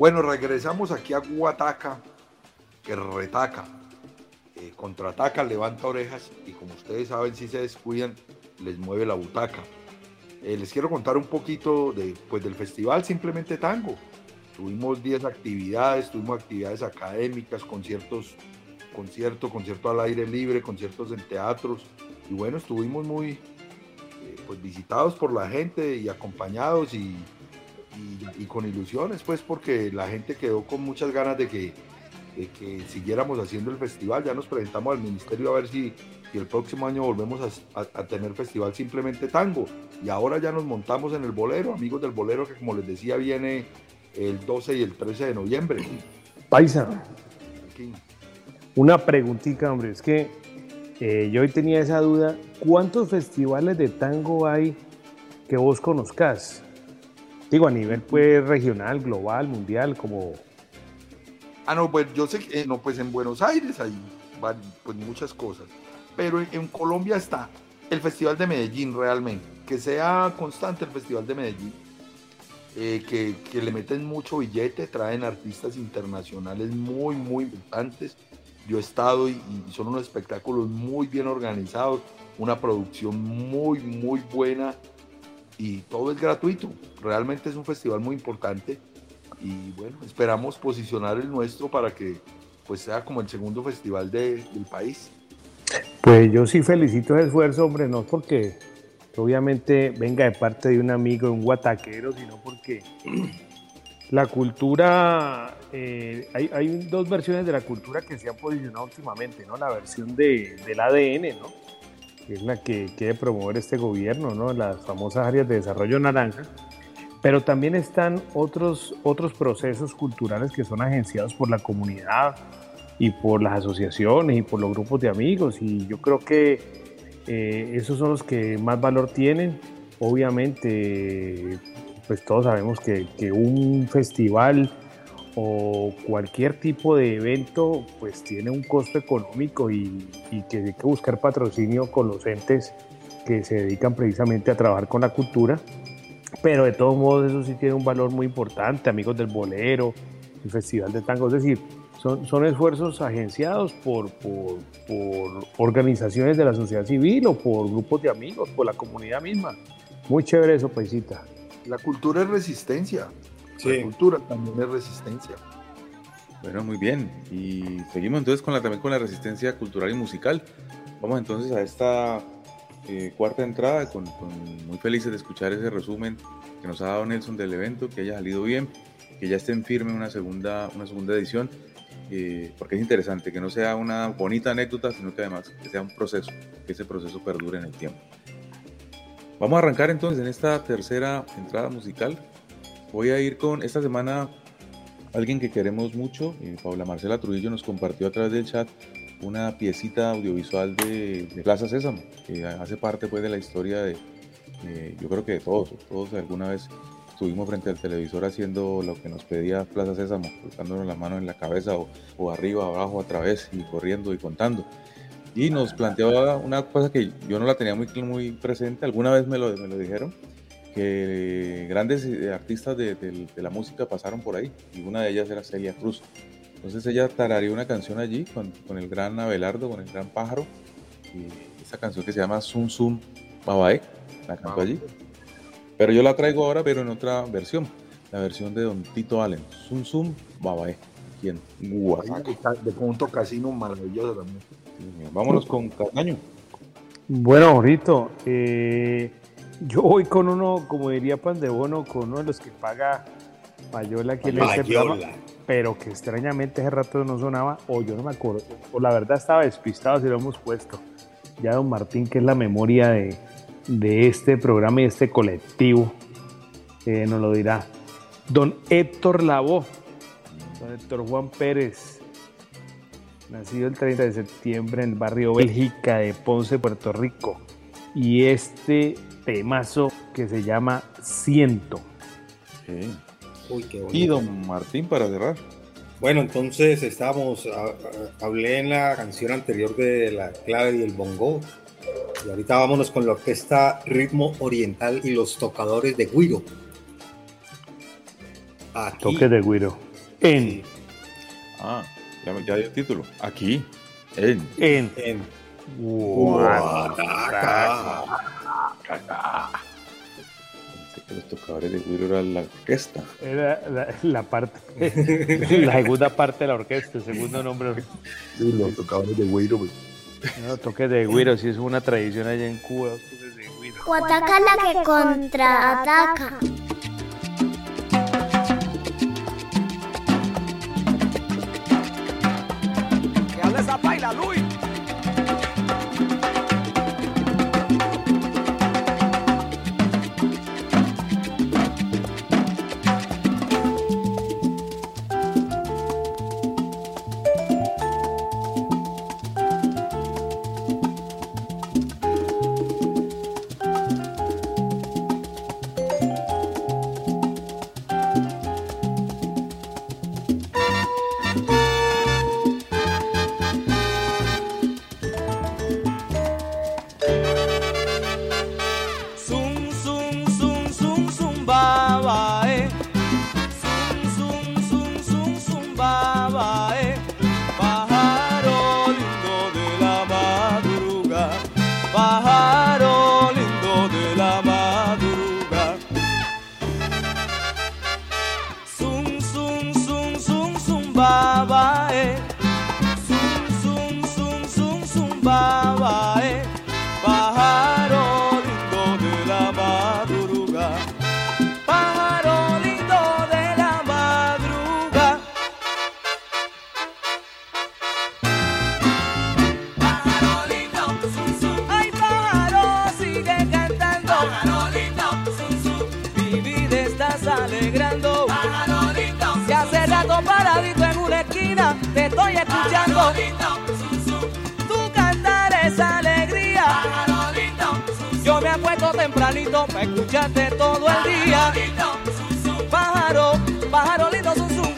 Bueno, regresamos aquí a Guataca, que retaca, eh, contraataca, levanta orejas y como ustedes saben, si se descuidan, les mueve la butaca. Eh, les quiero contar un poquito de, pues, del festival Simplemente Tango. Tuvimos 10 actividades, tuvimos actividades académicas, conciertos, concierto, concierto al aire libre, conciertos en teatros. Y bueno, estuvimos muy eh, pues, visitados por la gente y acompañados y, y- y con ilusiones, pues porque la gente quedó con muchas ganas de que, de que siguiéramos haciendo el festival. Ya nos presentamos al ministerio a ver si, si el próximo año volvemos a, a- a tener festival simplemente tango. Y ahora ya nos montamos en el bolero, amigos del bolero, que como les decía viene el 12 y el 13 de noviembre. Paisa, Aquí. una preguntita, hombre. Es que eh, yo hoy tenía esa duda. ¿Cuántos festivales de tango hay que vos conozcas? Digo, a nivel pues regional, global, mundial, como... Ah, no, pues yo sé que, eh, no, pues en Buenos Aires hay pues muchas cosas, pero en, Colombia está el Festival de Medellín realmente, que sea constante el Festival de Medellín, eh, que, que le meten mucho billete, traen artistas internacionales muy, muy importantes. Yo he estado y son unos espectáculos muy bien organizados, una producción muy, muy buena y todo es gratuito. Realmente es un festival muy importante y bueno, esperamos posicionar el nuestro para que pues sea como el segundo festival de- del país. Pues yo sí felicito ese esfuerzo, hombre, no porque obviamente venga de parte de un amigo, de un guataquero, sino porque la cultura, eh, hay, hay dos versiones de la cultura que se han posicionado últimamente, ¿no? La versión de, del ADN, ¿no? Es la que quiere promover este gobierno, ¿no? Las famosas áreas de desarrollo naranja. Pero también están otros, otros procesos culturales que son agenciados por la comunidad y por las asociaciones y por los grupos de amigos. Y yo creo que eh, esos son los que más valor tienen. Obviamente, pues todos sabemos que, que un festival o cualquier tipo de evento pues tiene un costo económico y, y que hay que buscar patrocinio con los entes que se dedican precisamente a trabajar con la cultura pero de todos modos eso sí tiene un valor muy importante, amigos del bolero, el Festival de Tango, es decir, son, son esfuerzos agenciados por, por, por organizaciones de la sociedad civil o por grupos de amigos, por la comunidad misma. Muy chévere eso, paisita. La cultura es resistencia. Sí. La cultura también es resistencia. Bueno, muy bien. Y seguimos entonces con la, también con la resistencia cultural y musical. Vamos entonces a esta eh, cuarta entrada, con, con- muy felices de escuchar ese resumen que nos ha dado Nelson del evento, que haya salido bien, que ya estén firme una segunda, una segunda edición, eh, porque es interesante que no sea una bonita anécdota, sino que además que sea un proceso, que ese proceso perdure en el tiempo. Vamos a arrancar entonces en esta tercera entrada musical. Voy a ir con esta semana alguien que queremos mucho, eh, Paula Marcela Trujillo nos compartió a través del chat una piecita audiovisual de, Plaza Sésamo, que hace parte pues de la historia de, yo creo que de todos, todos alguna vez estuvimos frente al televisor haciendo lo que nos pedía Plaza Sésamo, colocándonos la mano en la cabeza o, o arriba, abajo, a través y corriendo y contando. Y nos planteaba una cosa que yo no la tenía muy, muy presente, alguna vez me lo, me lo dijeron, que grandes eh, artistas de, de- de la música pasaron por ahí y una de ellas era Celia Cruz. Entonces ella tarareó una canción allí con, con el gran Abelardo, con el gran pájaro, y esa canción que se llama Zum Zum Babae, la cantó allí. Pero yo la traigo ahora, pero en otra versión, la versión de Don Tito Allen, Zum Zum Babae, aquí en Guasaca. De punto casino maravilloso también. Vámonos con Castaño. Bueno, ahorita, eh, yo voy con uno, como diría Pan de Bono, con uno de los que paga Payola aquí en este programa, pero que extrañamente ese rato no sonaba, o yo no me acuerdo, o la verdad estaba despistado si lo hemos puesto. Ya don Martín, que es la memoria de, de este programa y de este colectivo, eh, nos lo dirá. Don Héctor Lavoe, don Héctor Juan Pérez, nacido el 30 de septiembre en el barrio Bélgica de Ponce, Puerto Rico. Y este temazo que se llama Siento. Sí. Uy, qué. Y don Martín para cerrar. Bueno, entonces estamos, hablé en la canción anterior de la clave y el bongo, y ahorita vámonos con la orquesta Ritmo Oriental y los tocadores de Guiro. Toque de Guiro. En. Ah, ya, ya hay el título. Aquí. En. En. en. Pensé que los tocadores de güiro eran la orquesta. Era la, la parte, la segunda parte de la orquesta, el segundo nombre. Sí, los tocadores de güiro. Pues. No, toques de güiro, sí es una tradición allá en Cuba. Los toques de. Guataca la que contraataca. tempranito, me escuchaste todo el día. Pájaro, pájaro lindo, su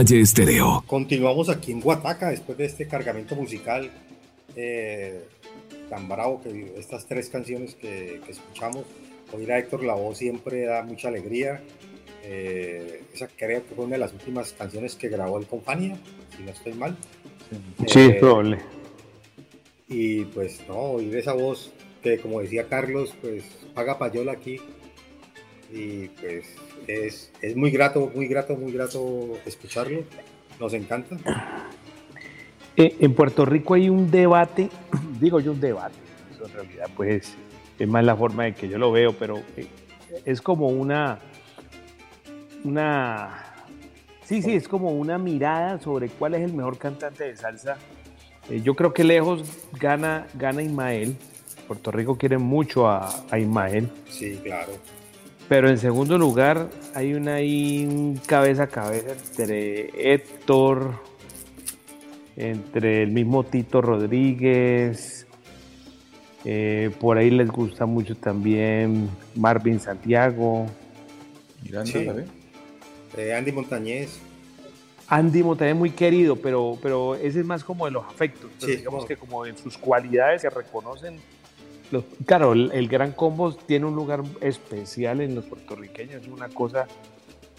Estéreo. Continuamos aquí en Guataca después de este cargamento musical eh, tan bravo que estas tres canciones que, que escuchamos. Oír a Héctor Lavoe siempre da mucha alegría. Eh, esa creo que fue una de las últimas canciones que grabó el Compania, si no estoy mal. Sí, Eh, es probable. Y pues no, oír esa voz que como decía Carlos, pues paga payola aquí. Y pues es, es muy grato, muy grato, muy grato escucharlo. Nos encanta. Eh, en Puerto Rico hay un debate, digo yo un debate, eso en realidad pues es más la forma de que yo lo veo, pero eh, es como una, una, sí, sí, es como una mirada sobre cuál es el mejor cantante de salsa. Eh, yo creo que lejos gana, gana Ismael. Puerto Rico quiere mucho a, a Ismael. Sí, claro. Pero en segundo lugar hay una ahí un cabeza a cabeza entre Héctor, entre el mismo Tito Rodríguez, eh, por ahí les gusta mucho también Marvin Santiago, Miranda, Sí. Eh, Andy Montañez. Andy Montañez muy querido, pero, pero ese es más como de los afectos. pero Sí, digamos como- que como en sus cualidades se reconocen. Claro, el, el Gran Combo tiene un lugar especial en los puertorriqueños, es una cosa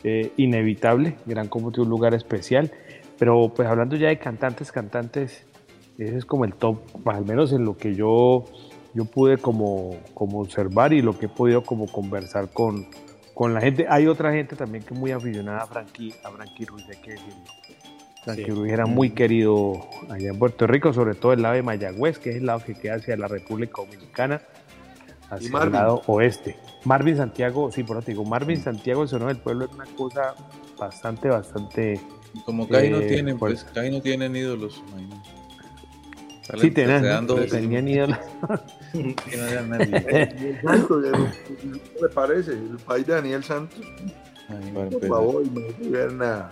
eh, inevitable. Gran Combo tiene un lugar especial. Pero pues hablando ya de cantantes, cantantes, ese es como el top, al menos en lo que yo, yo pude como, como observar y lo que he podido como conversar con, con la gente. Hay otra gente también que es muy aficionada a Frankie, a Frankie Ruiz, hay que decirlo. Sí. Ruiz era muy querido allá en Puerto Rico, sobre todo el lado de Mayagüez, que es el lado que queda hacia la República Dominicana, hacia el lado oeste. Marvin Santiago, sí, por eso te digo, Marvin Santiago, el sonido del pueblo es una cosa bastante, bastante... Como casi no eh, tienen, fuerte. pues casi no tienen ídolos. Sí, tenían, ¿no? tenían ídolos. que no. Daniel Santos, no- ¿qué le parece? El país de Daniel Santos. Para Por empezar. favor, no nada.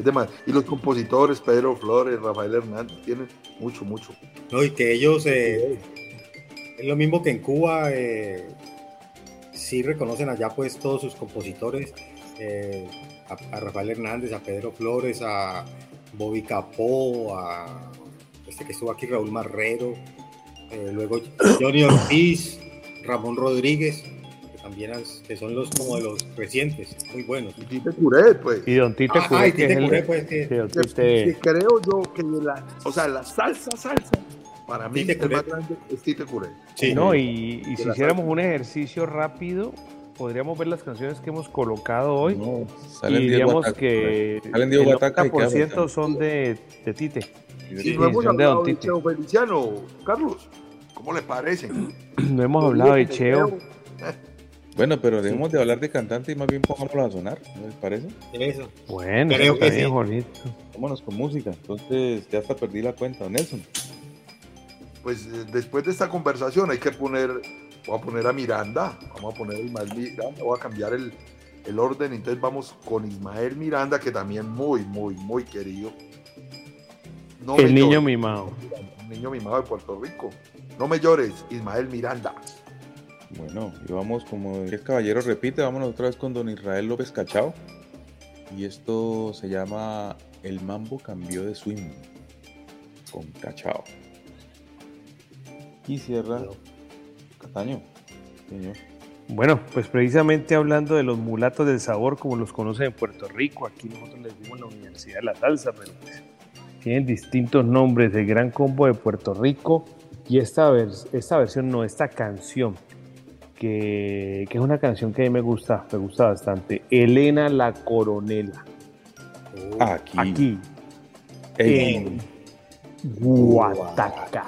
Es. Y los compositores, Pedro Flores, Rafael Hernández, tienen mucho, mucho. No, y que ellos, eh, es lo mismo que en Cuba, eh, sí reconocen allá pues todos sus compositores, eh, a, a Rafael Hernández, a Pedro Flores, a Bobby Capó, a este que estuvo aquí, Raúl Marrero, luego Johnny Ortiz, Ramón Rodríguez, también que son los como de los recientes, muy buenos. Y Tite Curé, pues. Y Don Tite Ah, Curé, y que es Tite el- Curé, pues, que- sí, Don Que- Tite- que creo yo que la, o sea, la salsa, salsa, para mí Tite el Curé. más grande es Tite Curé. No, y, si hiciéramos salsa. un ejercicio rápido, podríamos ver las canciones que hemos colocado hoy. salen y Ataca, que salen Diego el Ataca y queda 90% son de, de Tite. Y Sí, no hemos hablado Don de Tite. Cheo Feliciano, Carlos. ¿Cómo le parece? No hemos hablado de Cheo. Bueno, pero dejemos de hablar de cantante y más bien pongámoslo a sonar, ¿no les parece? Eso. Bueno, Creo que bien, sí. Jorgito. Vámonos con música. Entonces, ya hasta perdí la cuenta, Nelson. Pues eh, después de esta conversación hay que poner, voy a poner a Miranda, vamos a poner a Ismael Miranda, voy a cambiar el, el orden, entonces vamos con Ismael Miranda, que también muy, muy, muy querido. No El niño llores, mimado. Un niño mimado de Puerto Rico. No me llores, Ismael Miranda. Bueno, y vamos como el caballero repite, vámonos otra vez con don Israel López Cachao. Y esto se llama El Mambo cambió de swing con Cachao. Y cierra Cataño. Señor. Bueno, pues precisamente hablando de los mulatos del sabor, como los conocen en Puerto Rico, aquí nosotros les dimos la Universidad de la Salsa, pero pues tienen distintos nombres, el Gran Combo de Puerto Rico y esta, vers- esta versión, no, esta canción, que, que es una canción que a mí me gusta, me gusta bastante, Elena la Coronela, Aquí. aquí, Ey. en Guataca.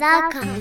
Contraataca. Guataca.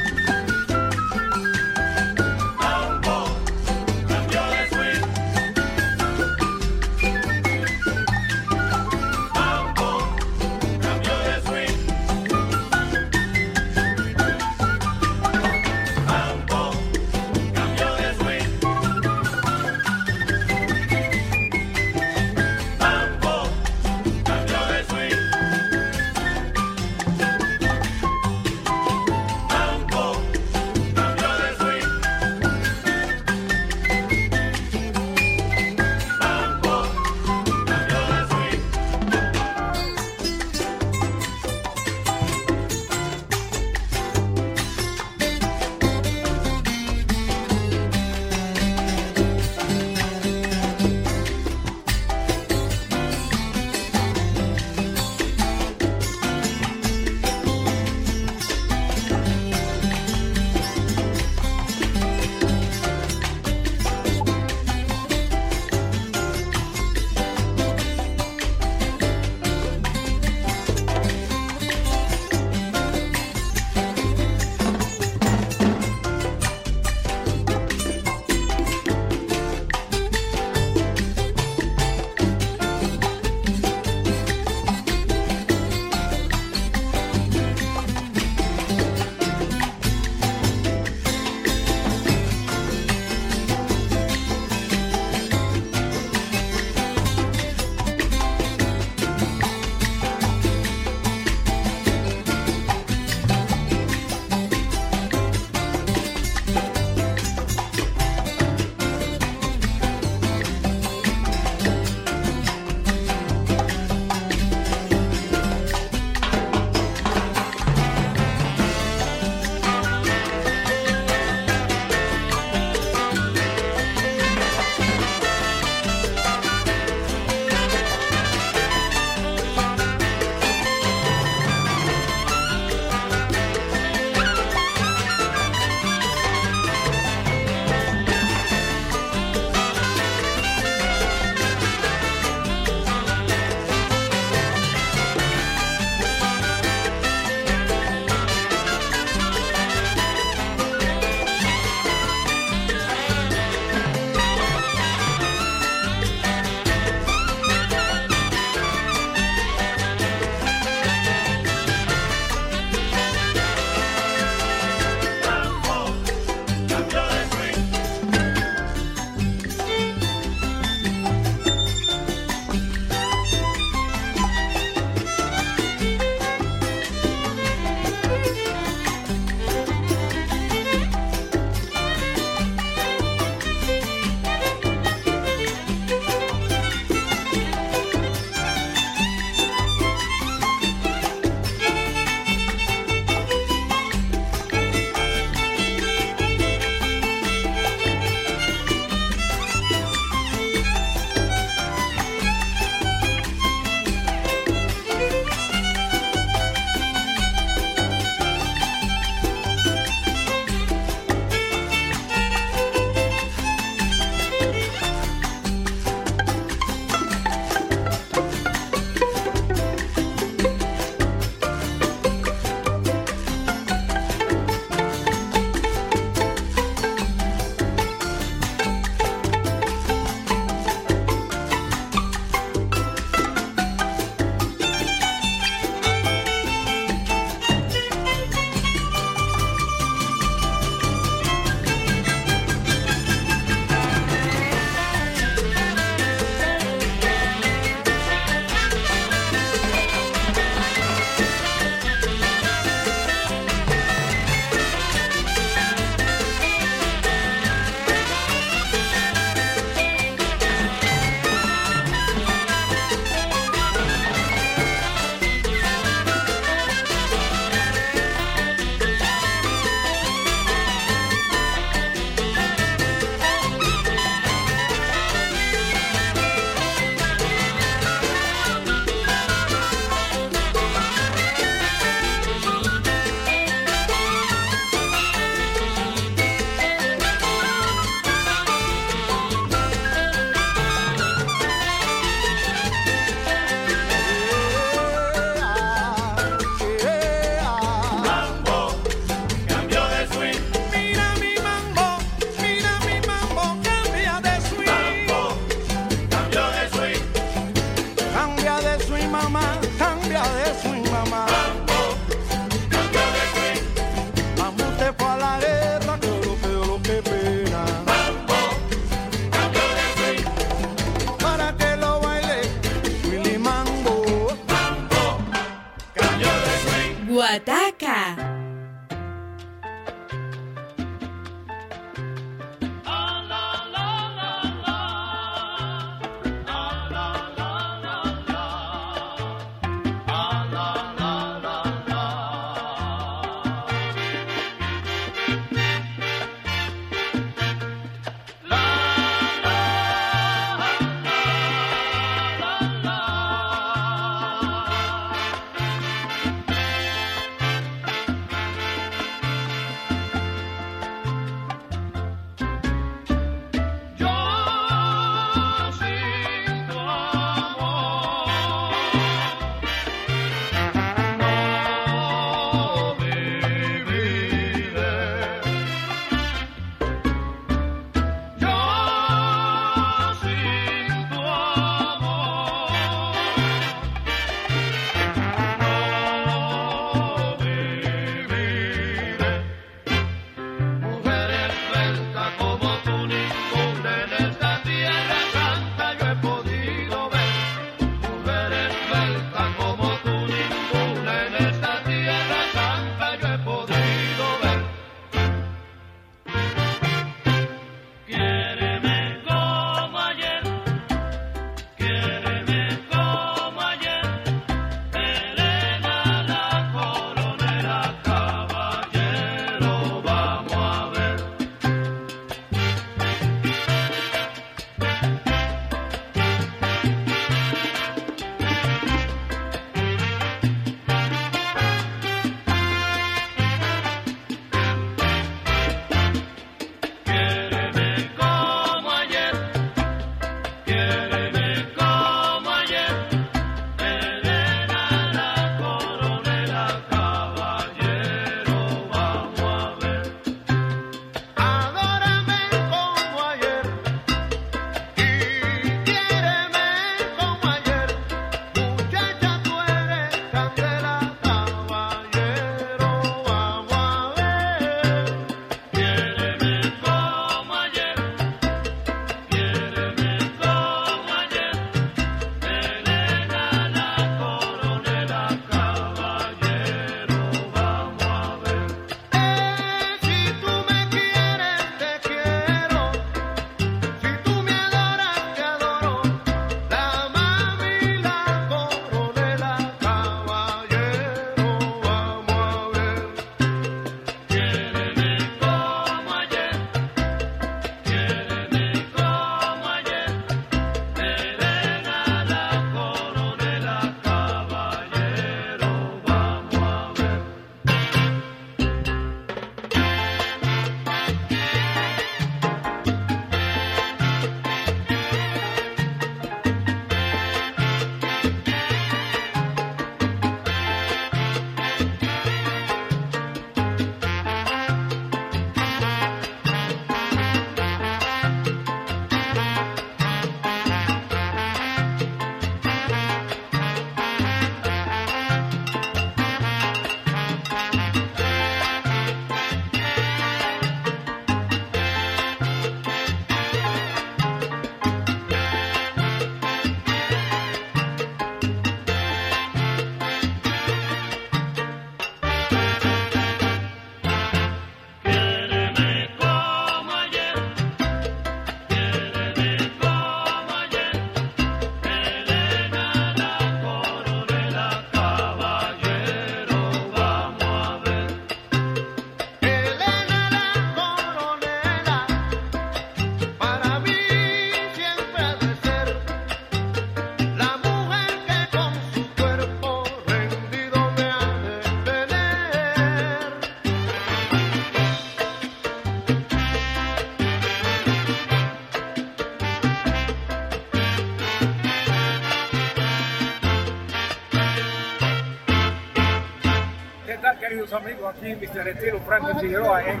Aquí Mr. Estilo Franklin Figueroa en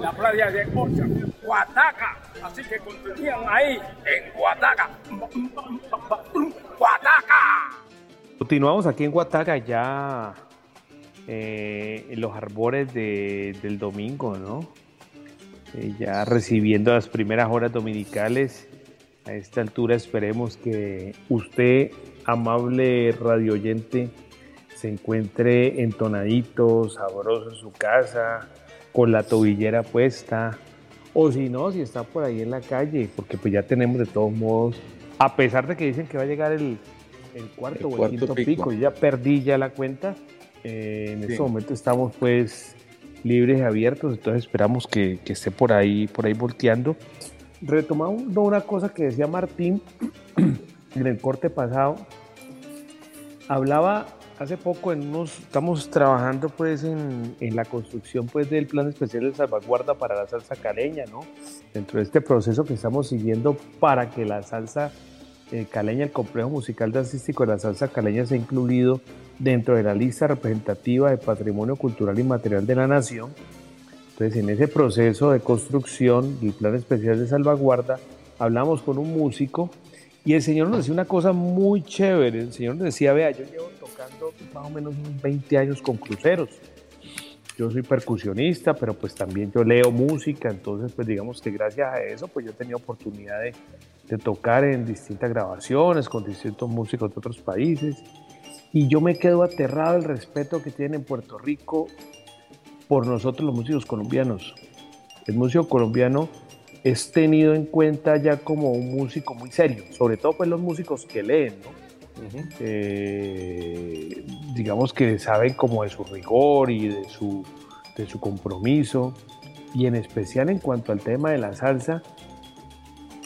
la playa de Guataca. Así que continúan ahí en Guataca. Guataca. Continuamos aquí en Guataca ya eh, en los arbores de- del domingo, ¿no? Eh, ya recibiendo las primeras horas dominicales. A esta altura esperemos que usted, amable radio oyente, se encuentre entonadito, sabroso en su casa, con la tobillera puesta, o si no, si está por ahí en la calle, porque pues ya tenemos de todos modos, a pesar de que dicen que va a llegar el, el cuarto El o el quinto pico. pico, yo ya perdí ya la cuenta, eh, en Sí. este momento estamos pues libres y abiertos, entonces esperamos que, que esté por ahí, por ahí volteando. Retomando una cosa que decía Martín en el corte pasado, hablaba hace poco en unos, estamos trabajando pues en, la construcción pues del plan especial de salvaguarda para la salsa caleña, ¿no? Dentro de este proceso que estamos siguiendo para que la salsa eh, caleña, el complejo musical dancístico de la salsa caleña sea incluido dentro de la lista representativa de patrimonio cultural y material de la nación. Entonces, en ese proceso de construcción del plan especial de salvaguarda, hablamos con un músico y el señor nos decía una cosa muy chévere. El señor nos decía, vea, yo llevo tocando más o menos unos 20 años con cruceros. Yo soy percusionista, pero pues también yo leo música, entonces pues digamos que gracias a eso pues yo he tenido oportunidad de, de tocar en distintas grabaciones con distintos músicos de otros países. Y yo me quedo aterrado del respeto que tienen en Puerto Rico por nosotros los músicos colombianos. El músico colombiano es tenido en cuenta ya como un músico muy serio, sobre todo pues los músicos que leen, ¿no? Eh, digamos que saben como de su rigor y de su, de su compromiso, y en especial en cuanto al tema de la salsa,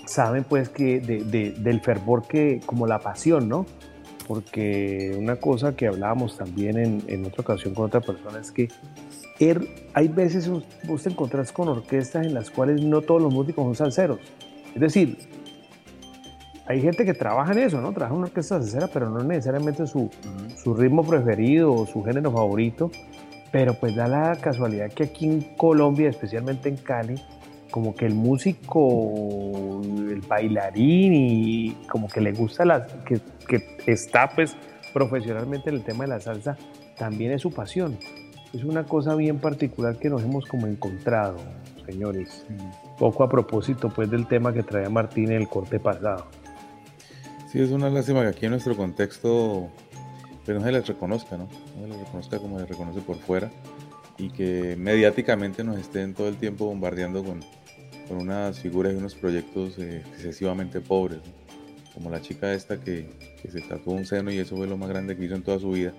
saben pues que de- de- del fervor que, como la pasión, ¿no? Porque una cosa que hablábamos también en, en otra ocasión con otra persona es que er- hay veces vos te encontrás con orquestas en las cuales no todos los músicos son salseros. Es decir, hay gente que trabaja en eso, ¿no? Trabaja en una orquesta salsera, pero no necesariamente su, su ritmo preferido o su género favorito. Pero pues da la casualidad que aquí en Colombia, especialmente en Cali, como que el músico, el bailarín y como que le gusta la, que, que está pues profesionalmente en el tema de la salsa, también es su pasión. Es una cosa bien particular que nos hemos como encontrado, señores. Poco a propósito pues del tema que traía Martín en el corte pasado. Sí, es una lástima que aquí en nuestro contexto pues no se les reconozca, ¿no? No se les reconozca como se reconoce por fuera y que mediáticamente nos estén todo el tiempo bombardeando con, con unas figuras y unos proyectos eh, excesivamente pobres, ¿no? como la chica esta que, que se tatuó un seno y eso fue lo más grande que hizo en toda su vida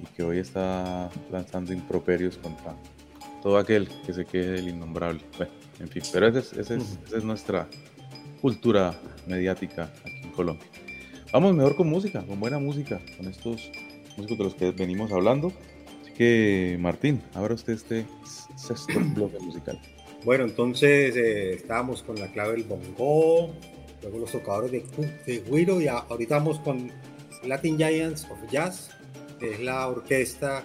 y que hoy está lanzando improperios contra todo aquel que se quede del innombrable. Bueno, en fin, pero esa es, esa es- esa es nuestra cultura mediática aquí Colombia. Vamos mejor con música, con buena música, con estos músicos de los que venimos hablando. Así que, Martín, abra usted este sexto bloque musical. Bueno, entonces eh, estábamos con la clave del bongo, luego los tocadores de, güiro y ahorita vamos con Latin Giants of Jazz, que es la orquesta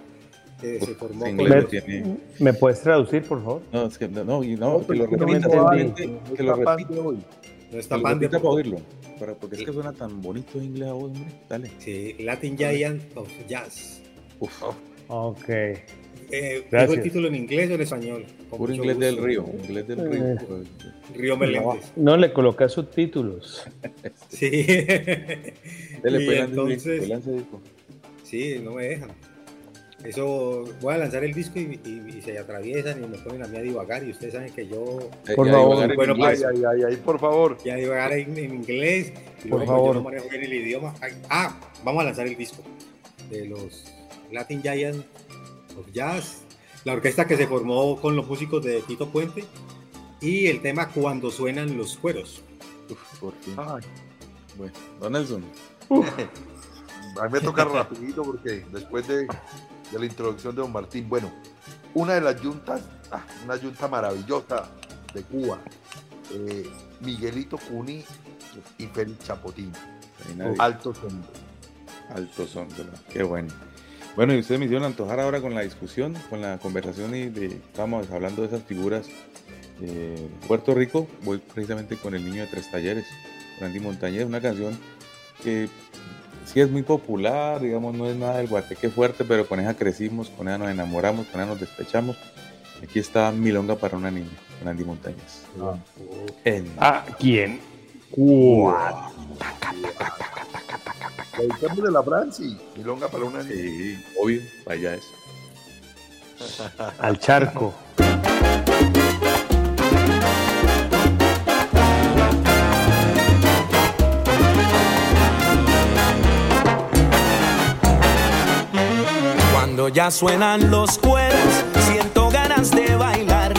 que se formó con tiene- ¿Me puedes traducir, por favor? No, es que no, no, y no, que lo no me repita, que lo repita. hoy. No está que lo pan de- repita para oírlo, para- porque es que suena tan bonito en inglés a vos, hombre. Dale. Sí, Latin Giants of Jazz. Uf, Ok. Eh, ¿dijo Gracias. el título en inglés o en español? Puro inglés del río, inglés del río. Eh. pues. Río Meléndez. No le colocas subtítulos. Sí. Dele, y pues, lance, entonces, pues, disco. sí, no me dejan. Eso, voy a lanzar el disco y, y- y se atraviesan y me ponen a mí a divagar y ustedes saben que yo Eh, Por y a favor. Bueno, inglés. Ay, ay, ay, ay, por favor. ya divagar en, en inglés y Por luego pues, favor. yo no manejo bien el idioma. Ah, vamos a lanzar el disco de los Latin Giants of Jazz, la orquesta que se formó con los músicos de Tito Puente y el tema Cuando suenan los cueros. Uf, por fin. Ay, Bueno, Don Nelson. a mí me toca rapidito porque después de, de la introducción de Don Martín, bueno, una de las yuntas, ah, una yunta maravillosa de Cuba, eh, Miguelito Cuni y Félix Chapotín, Ahí nadie. altos hombres. Altos son, ¿verdad? Qué bueno. Bueno, y ustedes me hicieron antojar ahora con la discusión, con la conversación y de, estamos hablando de esas figuras de Puerto Rico. Voy precisamente con El Niño de Tres Talleres, con Andy Montañez, una canción que sí es muy popular, digamos, no es nada del guateque fuerte, pero con esa crecimos, con esa nos enamoramos, con esa nos despechamos. Aquí está Milonga para una niña, con Andy Montañez. En Ah, ¿quién? Cuba. Dedicamos de la Franci. Milonga para una Sí, obvio, vaya eso. Al charco. Ya suenan los cueros, siento ganas de bailar.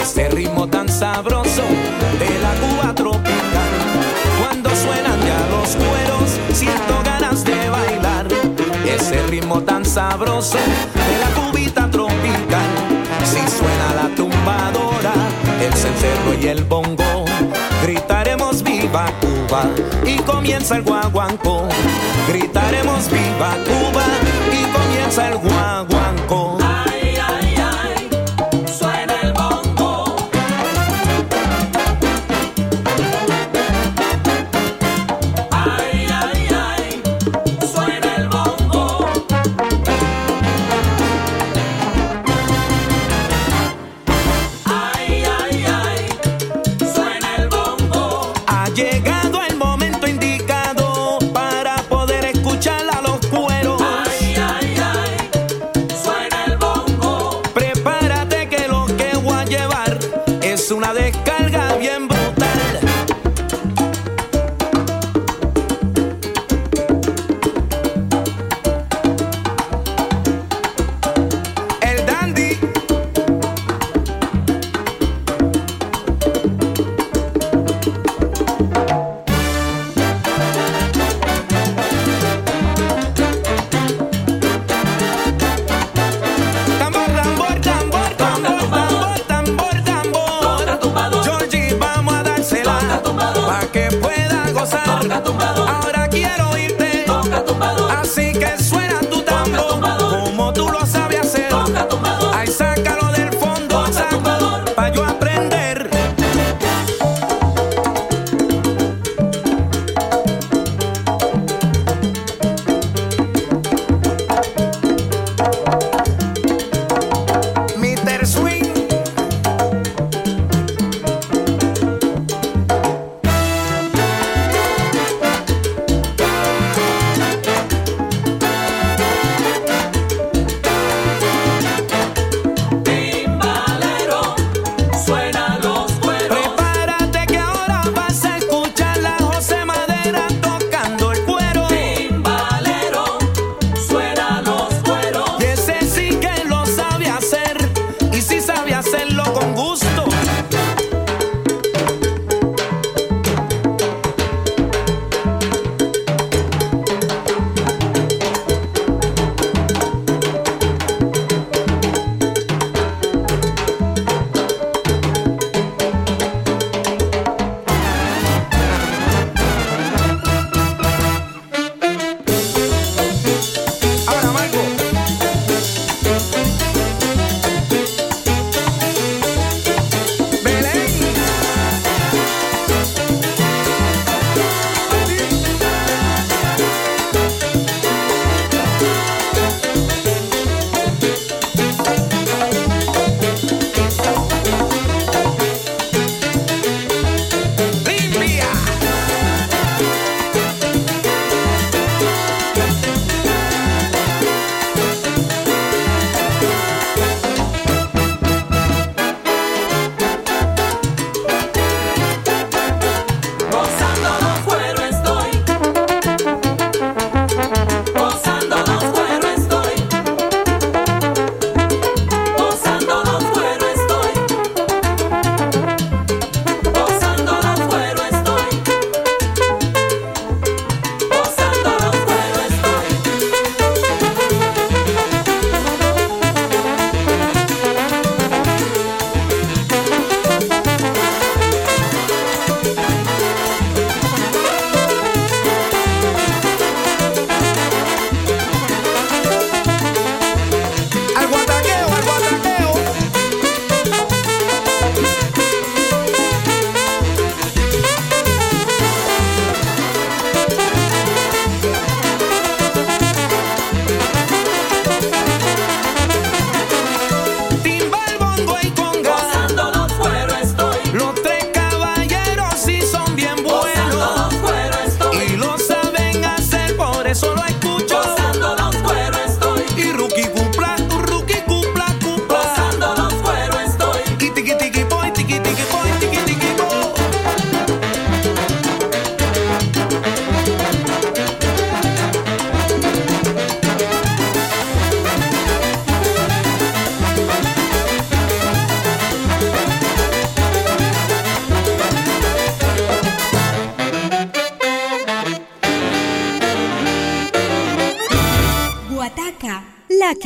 Este ritmo tan sabroso de la Cuba tropical. Cuando suenan ya los cueros, siento ganas de bailar. Ese ritmo tan sabroso de la cubita tropical. Si suena la tumbadora, el cencerro y el bongo, gritaremos viva Cuba y comienza el guaguancó. Gritaremos viva Cuba comienza el guaguancó.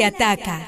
Ataca.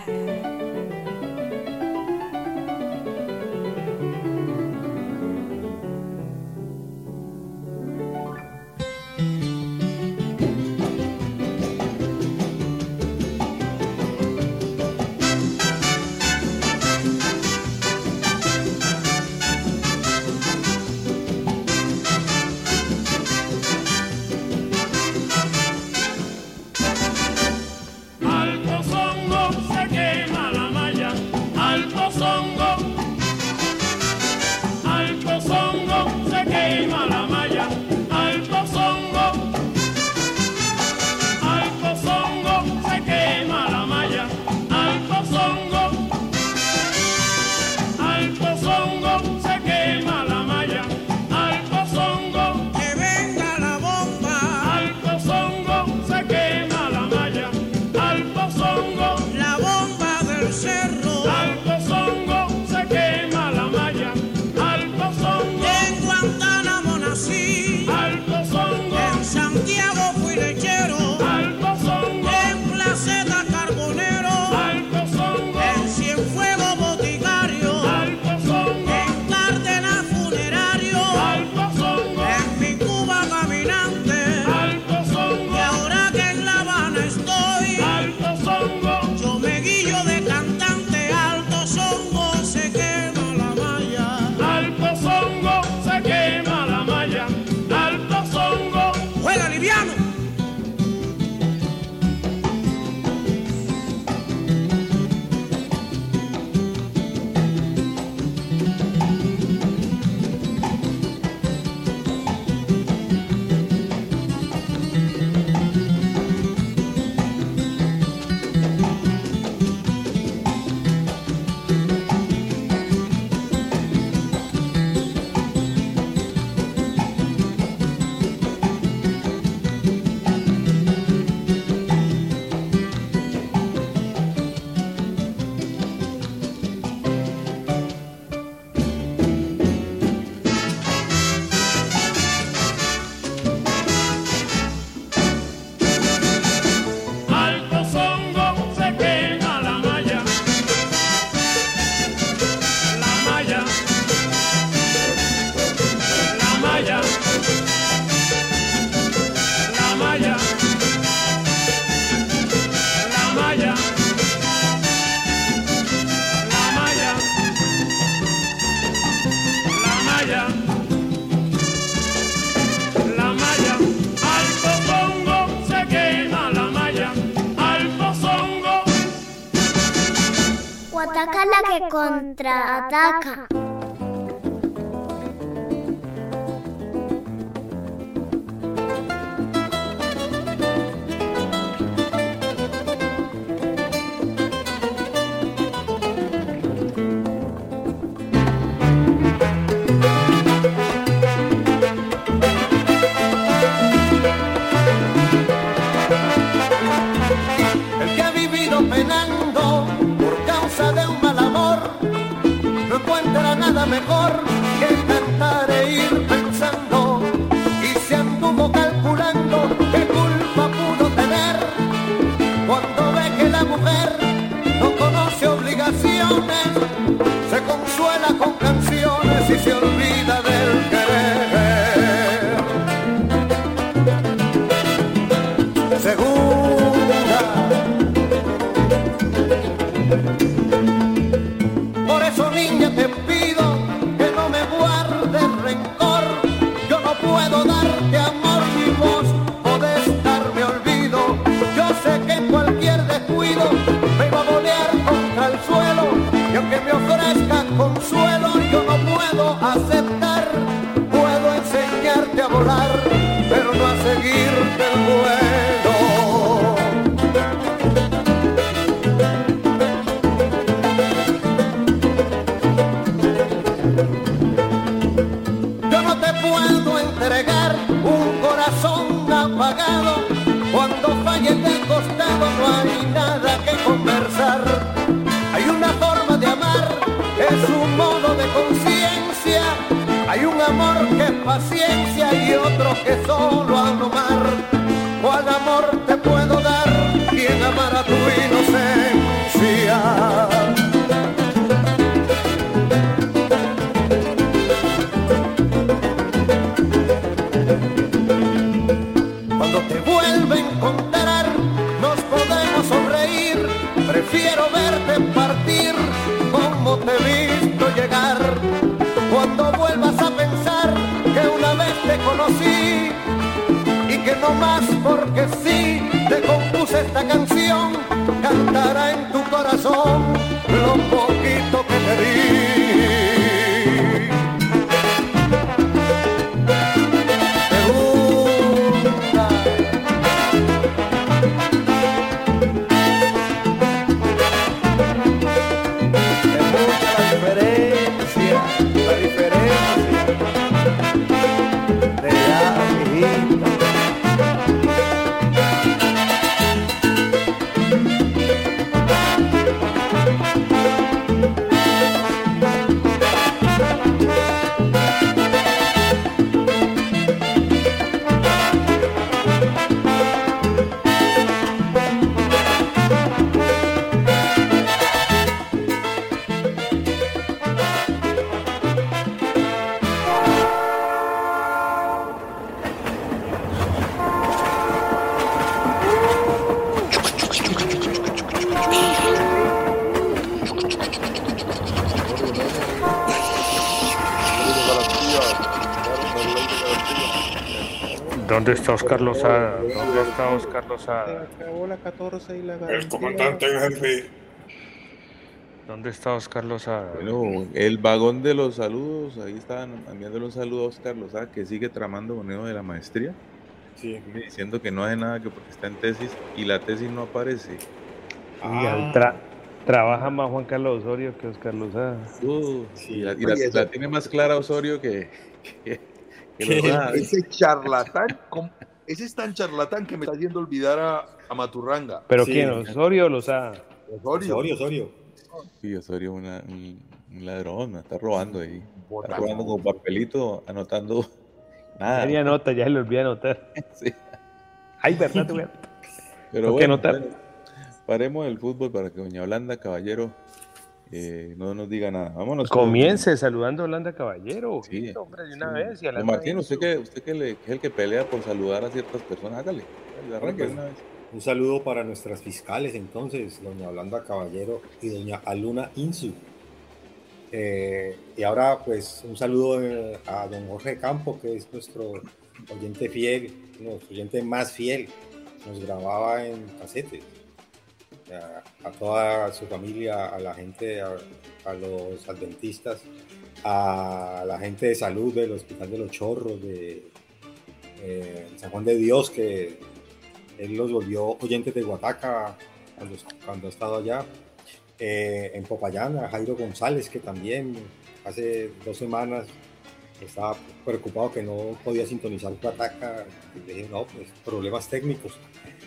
Contraataca. Oscar Lozada? acabó la 14 y la El comandante en jefe. ¿Dónde está Oscar Lozada? Bueno, el vagón de los saludos, ahí estaban enviándole un saludo a Oscar Lozada, que sigue tramando con eso de la maestría. Sí. Diciendo que no hace nada que porque está en tesis y la tesis no aparece. Tra- trabaja más Juan Carlos Osorio que Oscar Lozada. Uh, y la, y la- tiene más clara Osorio que, que, que Lozada. Ese charlatán. Ese es tan charlatán que me está haciendo olvidar a, a Maturranga. ¿Pero quién? ¿Osorio o Lozada? Osorio. Osorio, Osorio. Sí, Osorio una- un, un ladrón, está robando ahí. Está robando con papelito, anotando nada. Ya ni anota, ya se le olvidó anotar. Sí. Ay, verdad, te voy a- Pero Tengo que bueno, anotar. bueno, paremos el fútbol para que doña Blanda Caballero eh, no nos diga nada. Vámonos. con- Comience saludando a Holanda Caballero. Sí. hombre, de una vez. Y a la Don Martín, usted que, usted que, le- que es el que pelea por saludar a ciertas personas, hágale. Arranque de una vez. Un saludo para nuestras fiscales entonces, doña Blanda Caballero y doña Aluna Insu. Eh, y ahora pues un saludo eh, a don Jorge Campo, que es nuestro oyente fiel, nuestro oyente más fiel. Nos grababa en casetes. A, toda su familia, a la gente, a, los adventistas, a la gente de salud del Hospital de los Chorros, de eh, San Juan de Dios, que él los volvió oyentes de Guataca cuando, cuando ha estado allá. Eh, en Popayán, a Jairo González, que también hace dos semanas estaba preocupado que no podía sintonizar Guataca. Le dije, no, pues problemas técnicos.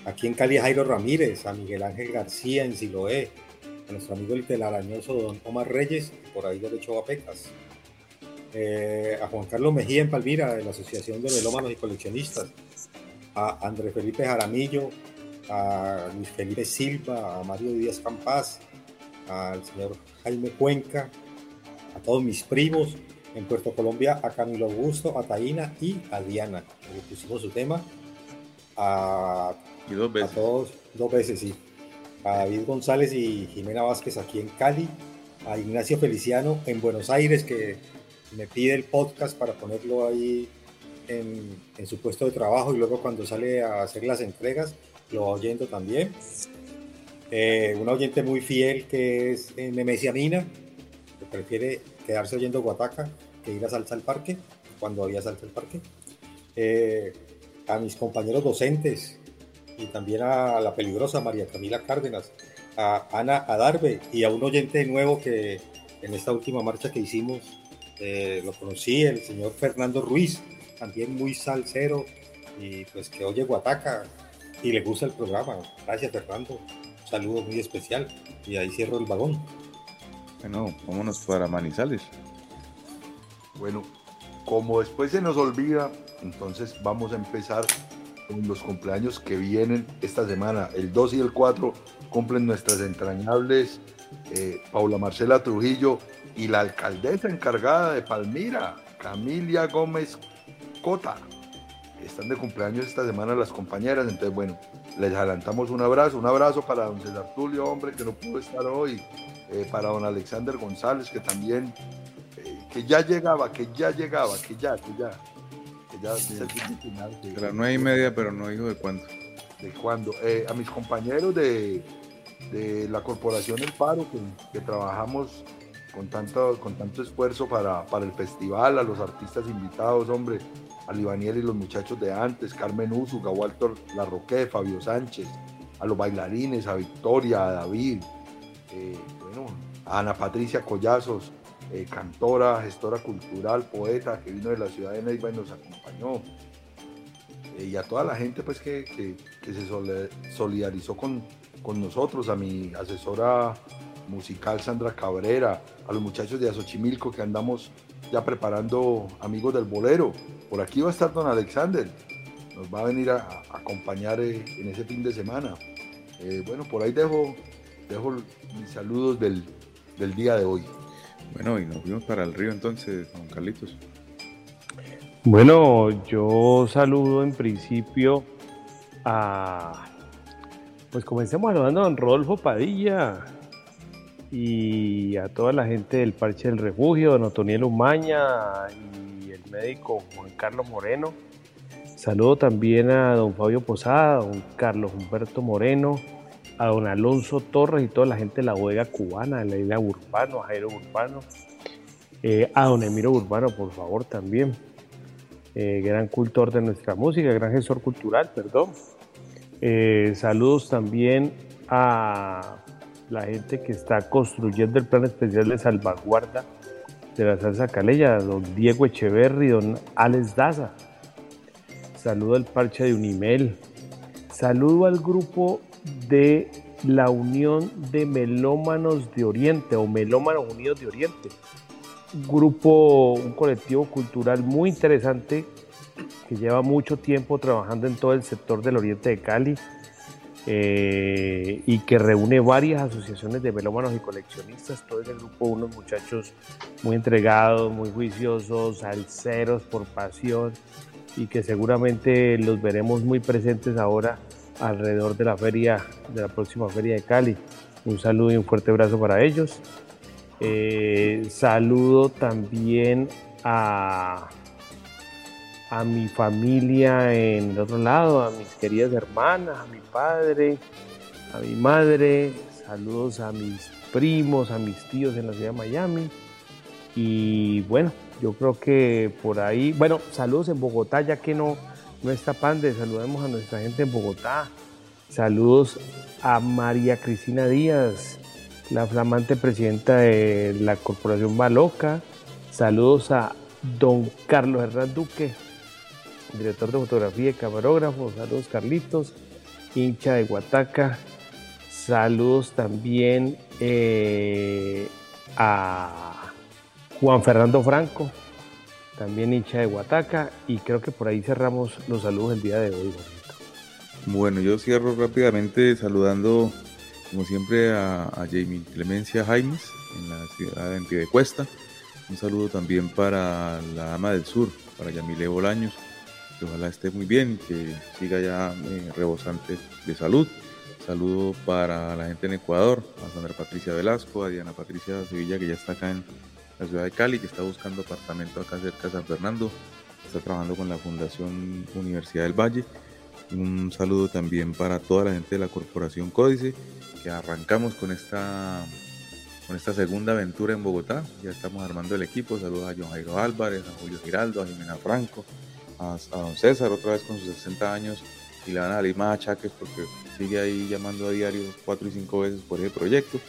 Aquí en Cali, a Jairo Ramírez, a Miguel Ángel García en Siloé, a nuestro amigo el telarañoso don Omar Reyes, por ahí derecho a Pecas. Eh, a Juan Carlos Mejía en Palmira, de la Asociación de Melómanos y Coleccionistas, a Andrés Felipe Jaramillo, a Luis Felipe Silva, a Mario Díaz Campás, al señor Jaime Cuenca, a todos mis primos en Puerto Colombia, a Camilo Augusto, a Taina y a Diana, que pusimos su tema, a, Y dos veces. a todos, dos veces sí, a David González y Jimena Vázquez aquí en Cali, a Ignacio Feliciano en Buenos Aires, que me pide el podcast para ponerlo ahí en, su puesto de trabajo y luego cuando sale a hacer las entregas lo va oyendo también. Eh, un oyente muy fiel que es eh, Nemesia Mina, que prefiere quedarse oyendo Guataca que ir a Salsa al Parque, cuando había Salsa al Parque. Eh, a mis compañeros docentes y también a la peligrosa María Camila Cárdenas, a Ana Adarve y a un oyente nuevo que en esta última marcha que hicimos eh, lo conocí, el señor Fernando Ruiz, también muy salsero y pues que oye Guataca y le gusta el programa. Gracias Fernando, un saludo muy especial y ahí cierro el vagón. Bueno, vámonos para Manizales. Bueno, como después se nos olvida, entonces vamos a empezar con los cumpleaños que vienen esta semana, el 2 y el 4, cumplen nuestras entrañables eh, Paula Marcela Trujillo y la alcaldesa encargada de Palmira, Camilia Gómez Cota. Están de cumpleaños esta semana las compañeras, entonces bueno, les adelantamos un abrazo, un abrazo para don César Tulio, hombre, que no pudo estar hoy, eh, para don Alexander González, que también, eh, que ya llegaba, que ya llegaba, que ya, que ya, ya, es el final, A las nueve y media, pero no dijo de cuándo. de cuando eh, a mis compañeros de, de la corporación El Paro que, que trabajamos con tanto, con tanto esfuerzo para, para el festival, a los artistas invitados, hombre, a Libaniel y los muchachos de antes, Carmen Úsuga, Walter Larroque, Fabio Sánchez, a los bailarines, a Victoria, a David, eh, bueno, a Ana Patricia Collazos, eh, cantora, gestora cultural, poeta, que vino de la ciudad de Neiva y nos acompañó eh, y a toda la gente pues que, se solidarizó con, con nosotros, a mi asesora musical Sandra Cabrera, a los muchachos de Azochimilco que andamos ya preparando amigos del bolero. Por aquí va a estar don Alexander, nos va a venir a, acompañar eh, en ese fin de semana. Bueno, por ahí dejo, dejo mis saludos del, del día de hoy. Bueno, y nos fuimos para el río entonces, don Carlitos. Bueno, yo saludo en principio a. Pues comencemos saludando a don Rodolfo Padilla y a toda la gente del Parche del Refugio, don Otoniel Umaña y el médico Juan Carlos Moreno. Saludo también a don Fabio Posada, don Carlos Humberto Moreno, a don Alonso Torres y toda la gente de la bodega cubana, de la isla Urbano, a Jairo Urbano, eh, a don Emiro Urbano, por favor, también eh, gran cultor de nuestra música, gran gestor cultural, perdón. Eh, saludos también a la gente que está construyendo el plan especial de salvaguarda de la salsa calella, don Diego Echeverry, don Alex Daza. Saludo al parche de Unimel. Saludo al grupo de la Unión de Melómanos de Oriente o Melómanos Unidos de Oriente un grupo, un colectivo cultural muy interesante que lleva mucho tiempo trabajando en todo el sector del oriente de Cali eh, y que reúne varias asociaciones de melómanos y coleccionistas. Todo ese grupo, unos muchachos muy entregados, muy juiciosos, salseros por pasión y que seguramente los veremos muy presentes ahora alrededor de la feria, de la próxima feria de Cali. Un saludo y un fuerte abrazo para ellos. Eh, saludo también a, a mi familia en el otro lado, a mis queridas hermanas, a mi padre, a mi madre. Saludos a mis primos, a mis tíos en la ciudad de Miami. Y bueno, yo creo que por ahí, bueno, saludos en Bogotá, ya que no, no está Pande, saludemos a nuestra gente en Bogotá. Saludos a María Cristina Díaz, la flamante presidenta de la Corporación Baloca. Saludos a don Carlos Hernán Duque, director de fotografía y camarógrafo. Saludos Carlitos, hincha de Guataca. Saludos también eh, a Juan Fernando Franco, también hincha de Guataca. Y creo que por ahí cerramos los saludos del día de hoy. Bueno, yo cierro rápidamente saludando, como siempre, a, a Jamie Clemencia Jaimes en la ciudad de Antiedecuesta. Un saludo también para la Dama del Sur, para Yamile Bolaños, que ojalá esté muy bien que siga ya eh, rebosante de salud. Saludo para la gente en Ecuador, a Sandra Patricia Velasco, a Diana Patricia Sevilla, que ya está acá en la ciudad de Cali, que está buscando apartamento acá cerca de San Fernando, está trabajando con la Fundación Universidad del Valle. Un saludo también para toda la gente de la Corporación Códice, que arrancamos con esta, con esta segunda aventura en Bogotá. Ya estamos armando el equipo. Saludos a John Jairo Álvarez, a Julio Giraldo, a Jimena Franco, a, don César, otra vez con sus 60 años. Y le van a salir más achaques porque sigue ahí llamando a diario cuatro y cinco veces por ese proyecto.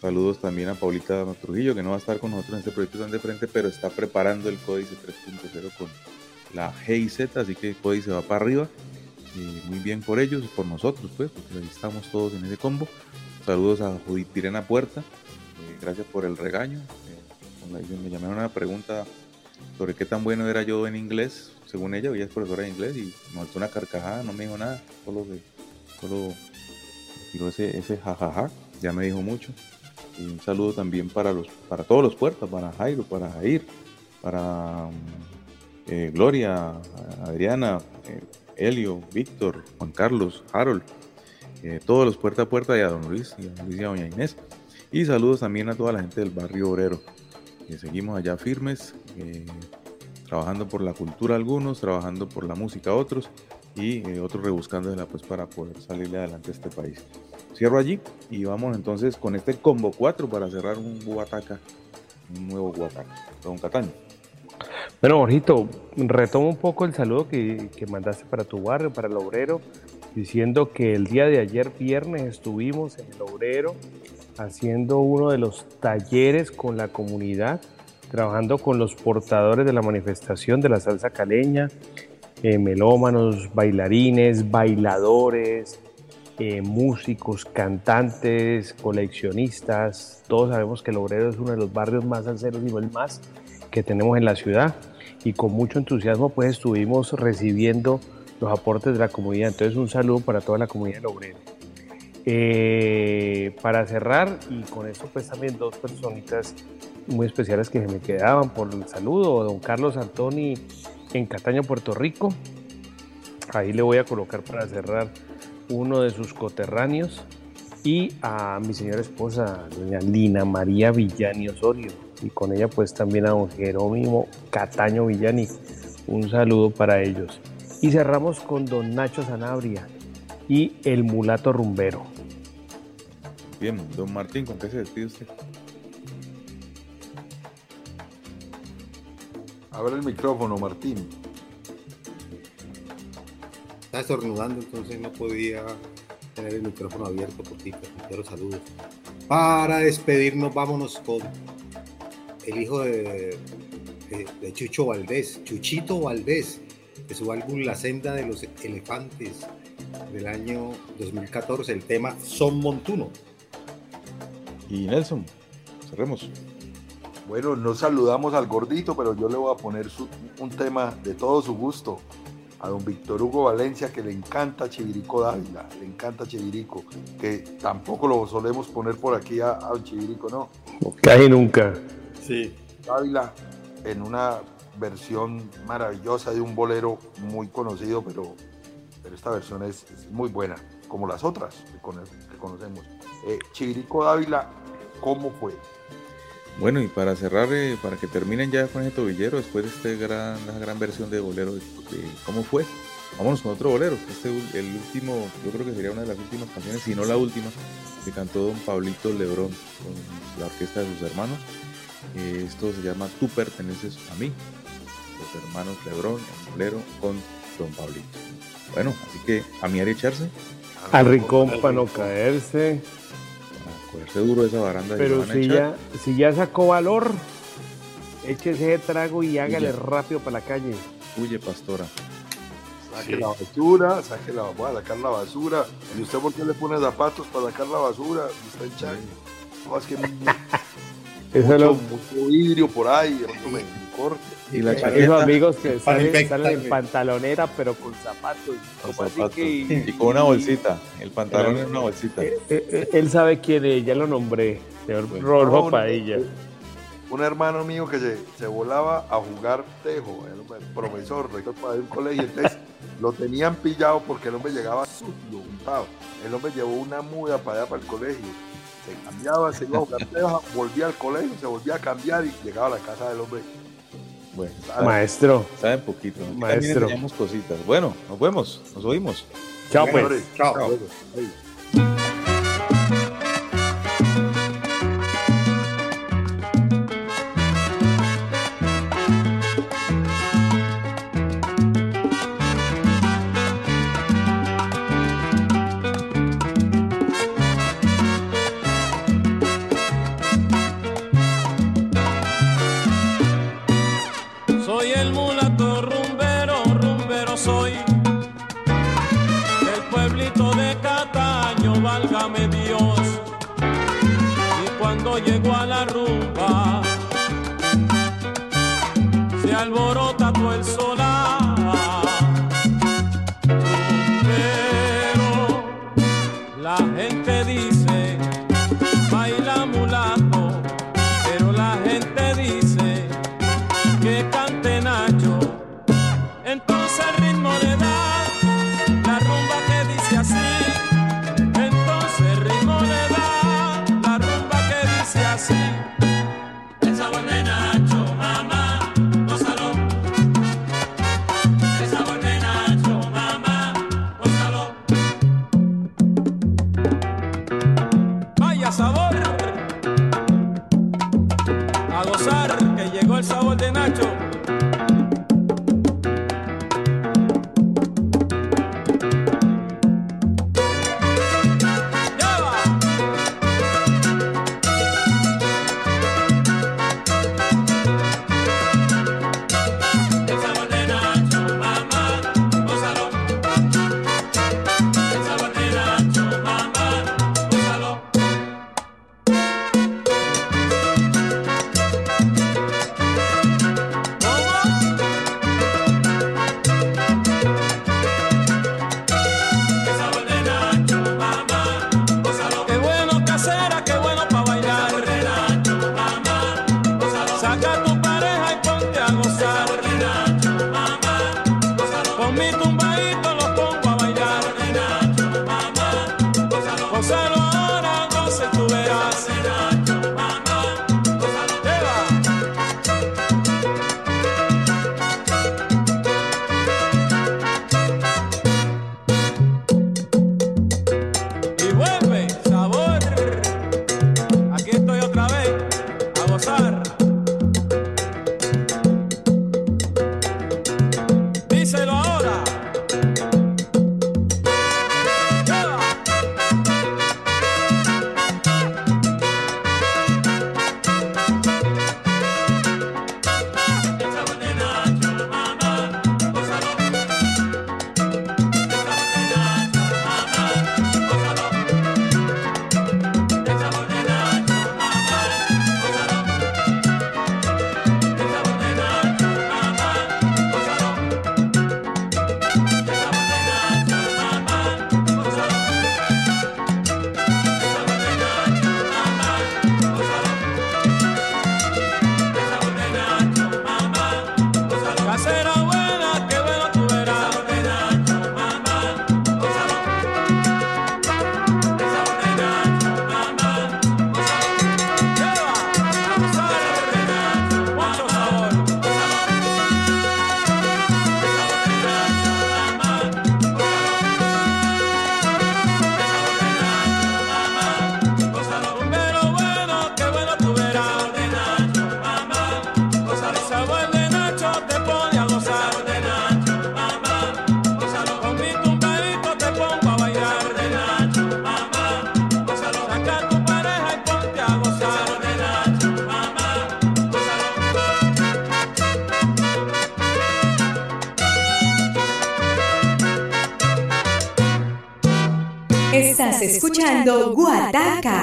Saludos también a Paulita Trujillo, que no va a estar con nosotros en este proyecto tan de frente, pero está preparando el Códice 3.0 con la G y Z, así que el Códice va para arriba. Y muy bien por ellos y por nosotros, pues, porque ahí estamos todos en ese combo. Saludos a Judith Pirena Puerta, eh, gracias por el regaño. Eh, me llamaron una pregunta sobre qué tan bueno era yo en inglés, según ella, ella es profesora de inglés y me soltó una carcajada, no me dijo nada, solo, solo tiró ese, ese jajaja, ya me dijo mucho. Un saludo también para, los, para todos los puertas, para Jairo, para Jair, para mm, eh, Gloria, Adriana, eh, Elio, Víctor, Juan Carlos, Harold, eh, todos los puerta a puerta y a don Luis y a Luis y a doña Inés. Y saludos también a toda la gente del barrio obrero. que seguimos allá firmes, trabajando por la cultura algunos, trabajando por la música otros y otros rebuscándosela pues para poder salirle adelante a este país. Cierro allí y vamos entonces con este combo 4 para cerrar un Guataca, un nuevo Guataca. Don Cataño. Bueno, Borjito, retomo un poco el saludo que, que mandaste para tu barrio, para el obrero, diciendo que el día de ayer viernes estuvimos en el obrero haciendo uno de los talleres con la comunidad, trabajando con los portadores de la manifestación de la salsa caleña, eh, melómanos, bailarines, bailadores, eh, músicos, cantantes, coleccionistas. Todos sabemos que el obrero es uno de los barrios más salseros y no el más que tenemos en la ciudad. Y con mucho entusiasmo pues estuvimos recibiendo los aportes de la comunidad. Entonces un saludo para toda la comunidad del obrero. Eh, para cerrar, y con esto pues también dos personitas muy especiales que se me quedaban por el saludo, don Carlos Antoni en Cataño, Puerto Rico. Ahí le voy a colocar para cerrar uno de sus coterráneos y a mi señora esposa, doña Lina María Villani Osorio, y con ella pues también a don Jerónimo Cataño Villani. Un saludo para ellos. Y cerramos con don Nacho Sanabria y el mulato rumbero. Bien, don Martín, ¿con qué se despide usted? Abre el micrófono, Martín. Estaba estornudando, entonces no podía tener el micrófono abierto por ti, pero los saludos. Para despedirnos, vámonos con el hijo de, de- de Chucho Valdés, Chuchito Valdés, de su álbum La senda de los elefantes del año 2014, el tema Son Montuno. Y Nelson, cerremos. Bueno, no saludamos al gordito, pero yo le voy a poner su- un tema de todo su gusto a don Víctor Hugo Valencia, que le encanta Chivirico Dávila, le encanta Chivirico, que tampoco lo solemos poner por aquí a, a don Chivirico, ¿no? Casi nunca. Sí. Dávila en una versión maravillosa de un bolero muy conocido, pero, pero esta versión es, es muy buena, como las otras que, cono- que conocemos. Eh, Chivirico Dávila, ¿cómo fue? Bueno, y para cerrar, eh, para que terminen ya con ese tobillero, después de este gran, la gran versión de bolero, de, de cómo fue, vámonos con otro bolero. Este, el último, yo creo que sería una de las últimas canciones, si no la última, que cantó don Pablito Lebrón con la orquesta de sus hermanos. Eh, esto se llama Tú perteneces a mí, los hermanos Lebrón, el bolero con don Pablito. Bueno, así que a mi área echarse, Al rincón para no caerse. Cogerse duro de esa baranda. Pero si ya, si ya sacó valor, échese ese trago y hágale rápido para la calle. Huye, pastora. Saque la basura, saque la, voy a sacar la basura. ¿Y usted por qué le pone zapatos para sacar la basura? Está en chaño. No, es que mucho vidrio por ahí, de corte. Y la Esos chaqueta. amigos que salen, salen en güey. pantaloneta, pero con zapatos. Con ¿Cómo así zapatos. que- Y con una bolsita. El pantalón en una bolsita. Eh, eh, Él sabe quién es, ya lo nombré. Señor Rodolfo No, Padilla. Un hermano mío que se, se volaba a jugar tejo, el hombre, profesor, rector para un colegio, entonces lo tenían pillado porque el hombre llegaba sucio, untado. El hombre llevó una muda para allá para el colegio. Se cambiaba, se iba a jugar tejo, volvía al colegio, se volvía a cambiar y llegaba a la casa del hombre. Bueno, Maestro. Saben poquito. Maestro. También cositas. Bueno, nos vemos, nos oímos. Chao, pues. Señores, Chao. Escuchando Guataca.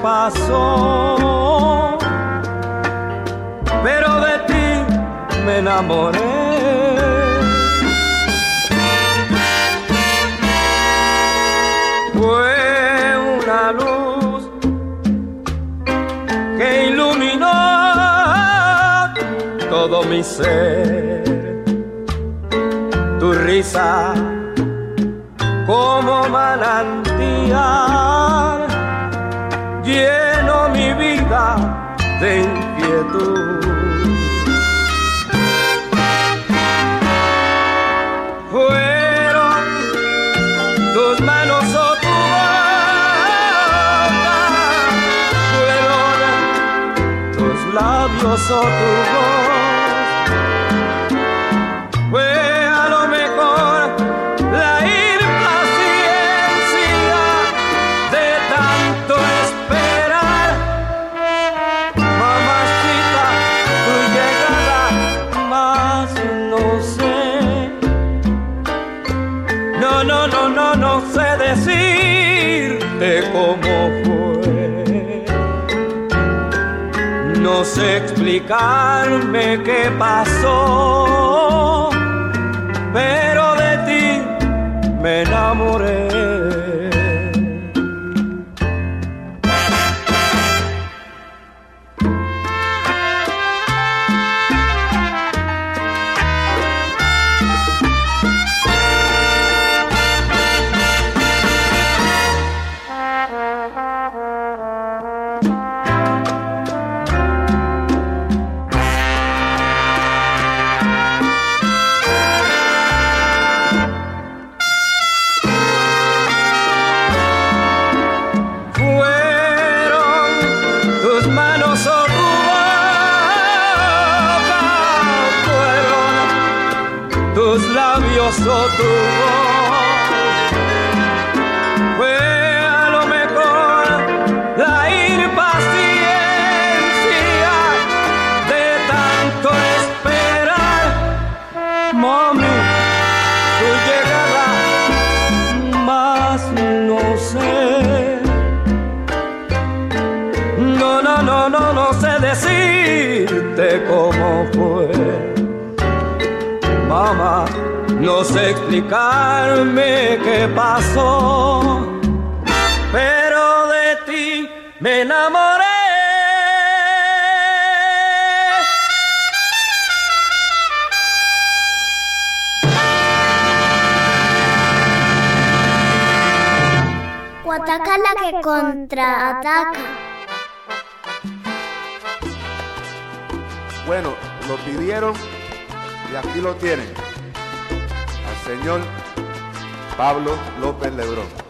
pasó, pero de ti me enamoré. Fue una luz que iluminó todo mi ser explicarme qué pasó, pero de ti me enamoré. explicarme qué pasó, pero de ti me enamoré. Ataca la que contraataca. Bueno, lo pidieron y aquí lo tienen señor Pablo López Lebrón.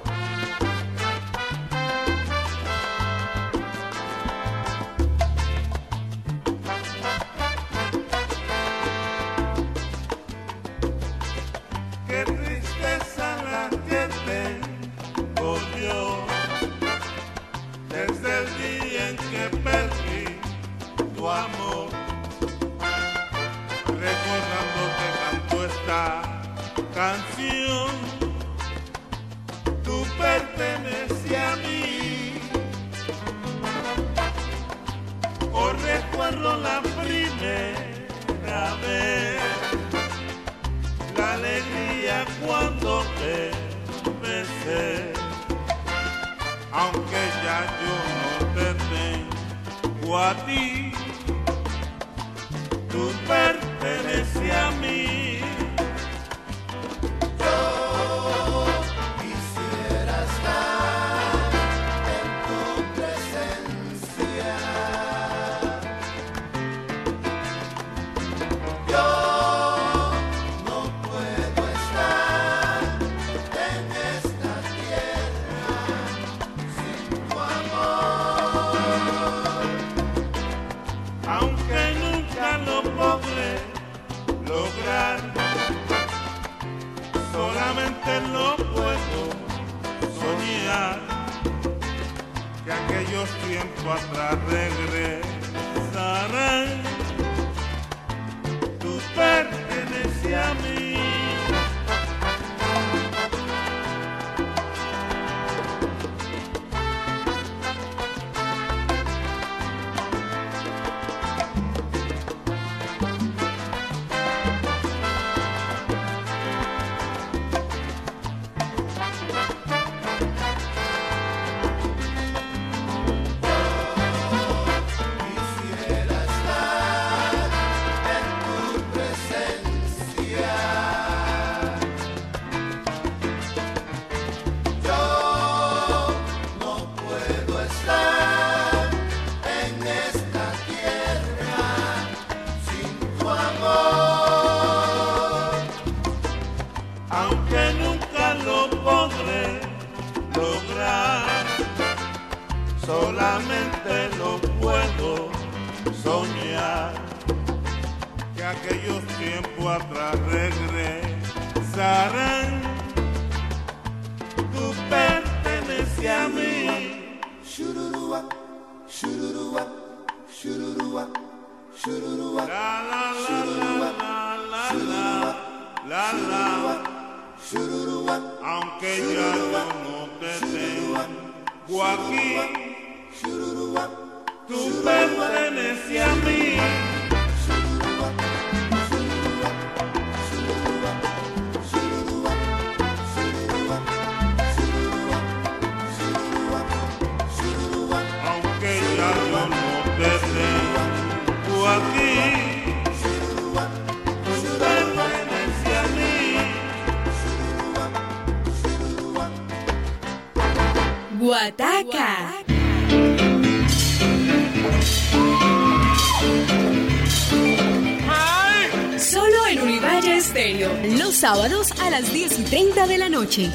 sábados a las 10 y 30 de la noche.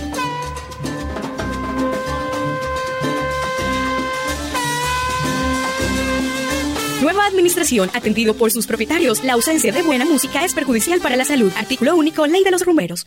Nueva administración, atendido por sus propietarios. La ausencia de buena música es perjudicial para la salud. Artículo único, Ley de los Rumberos.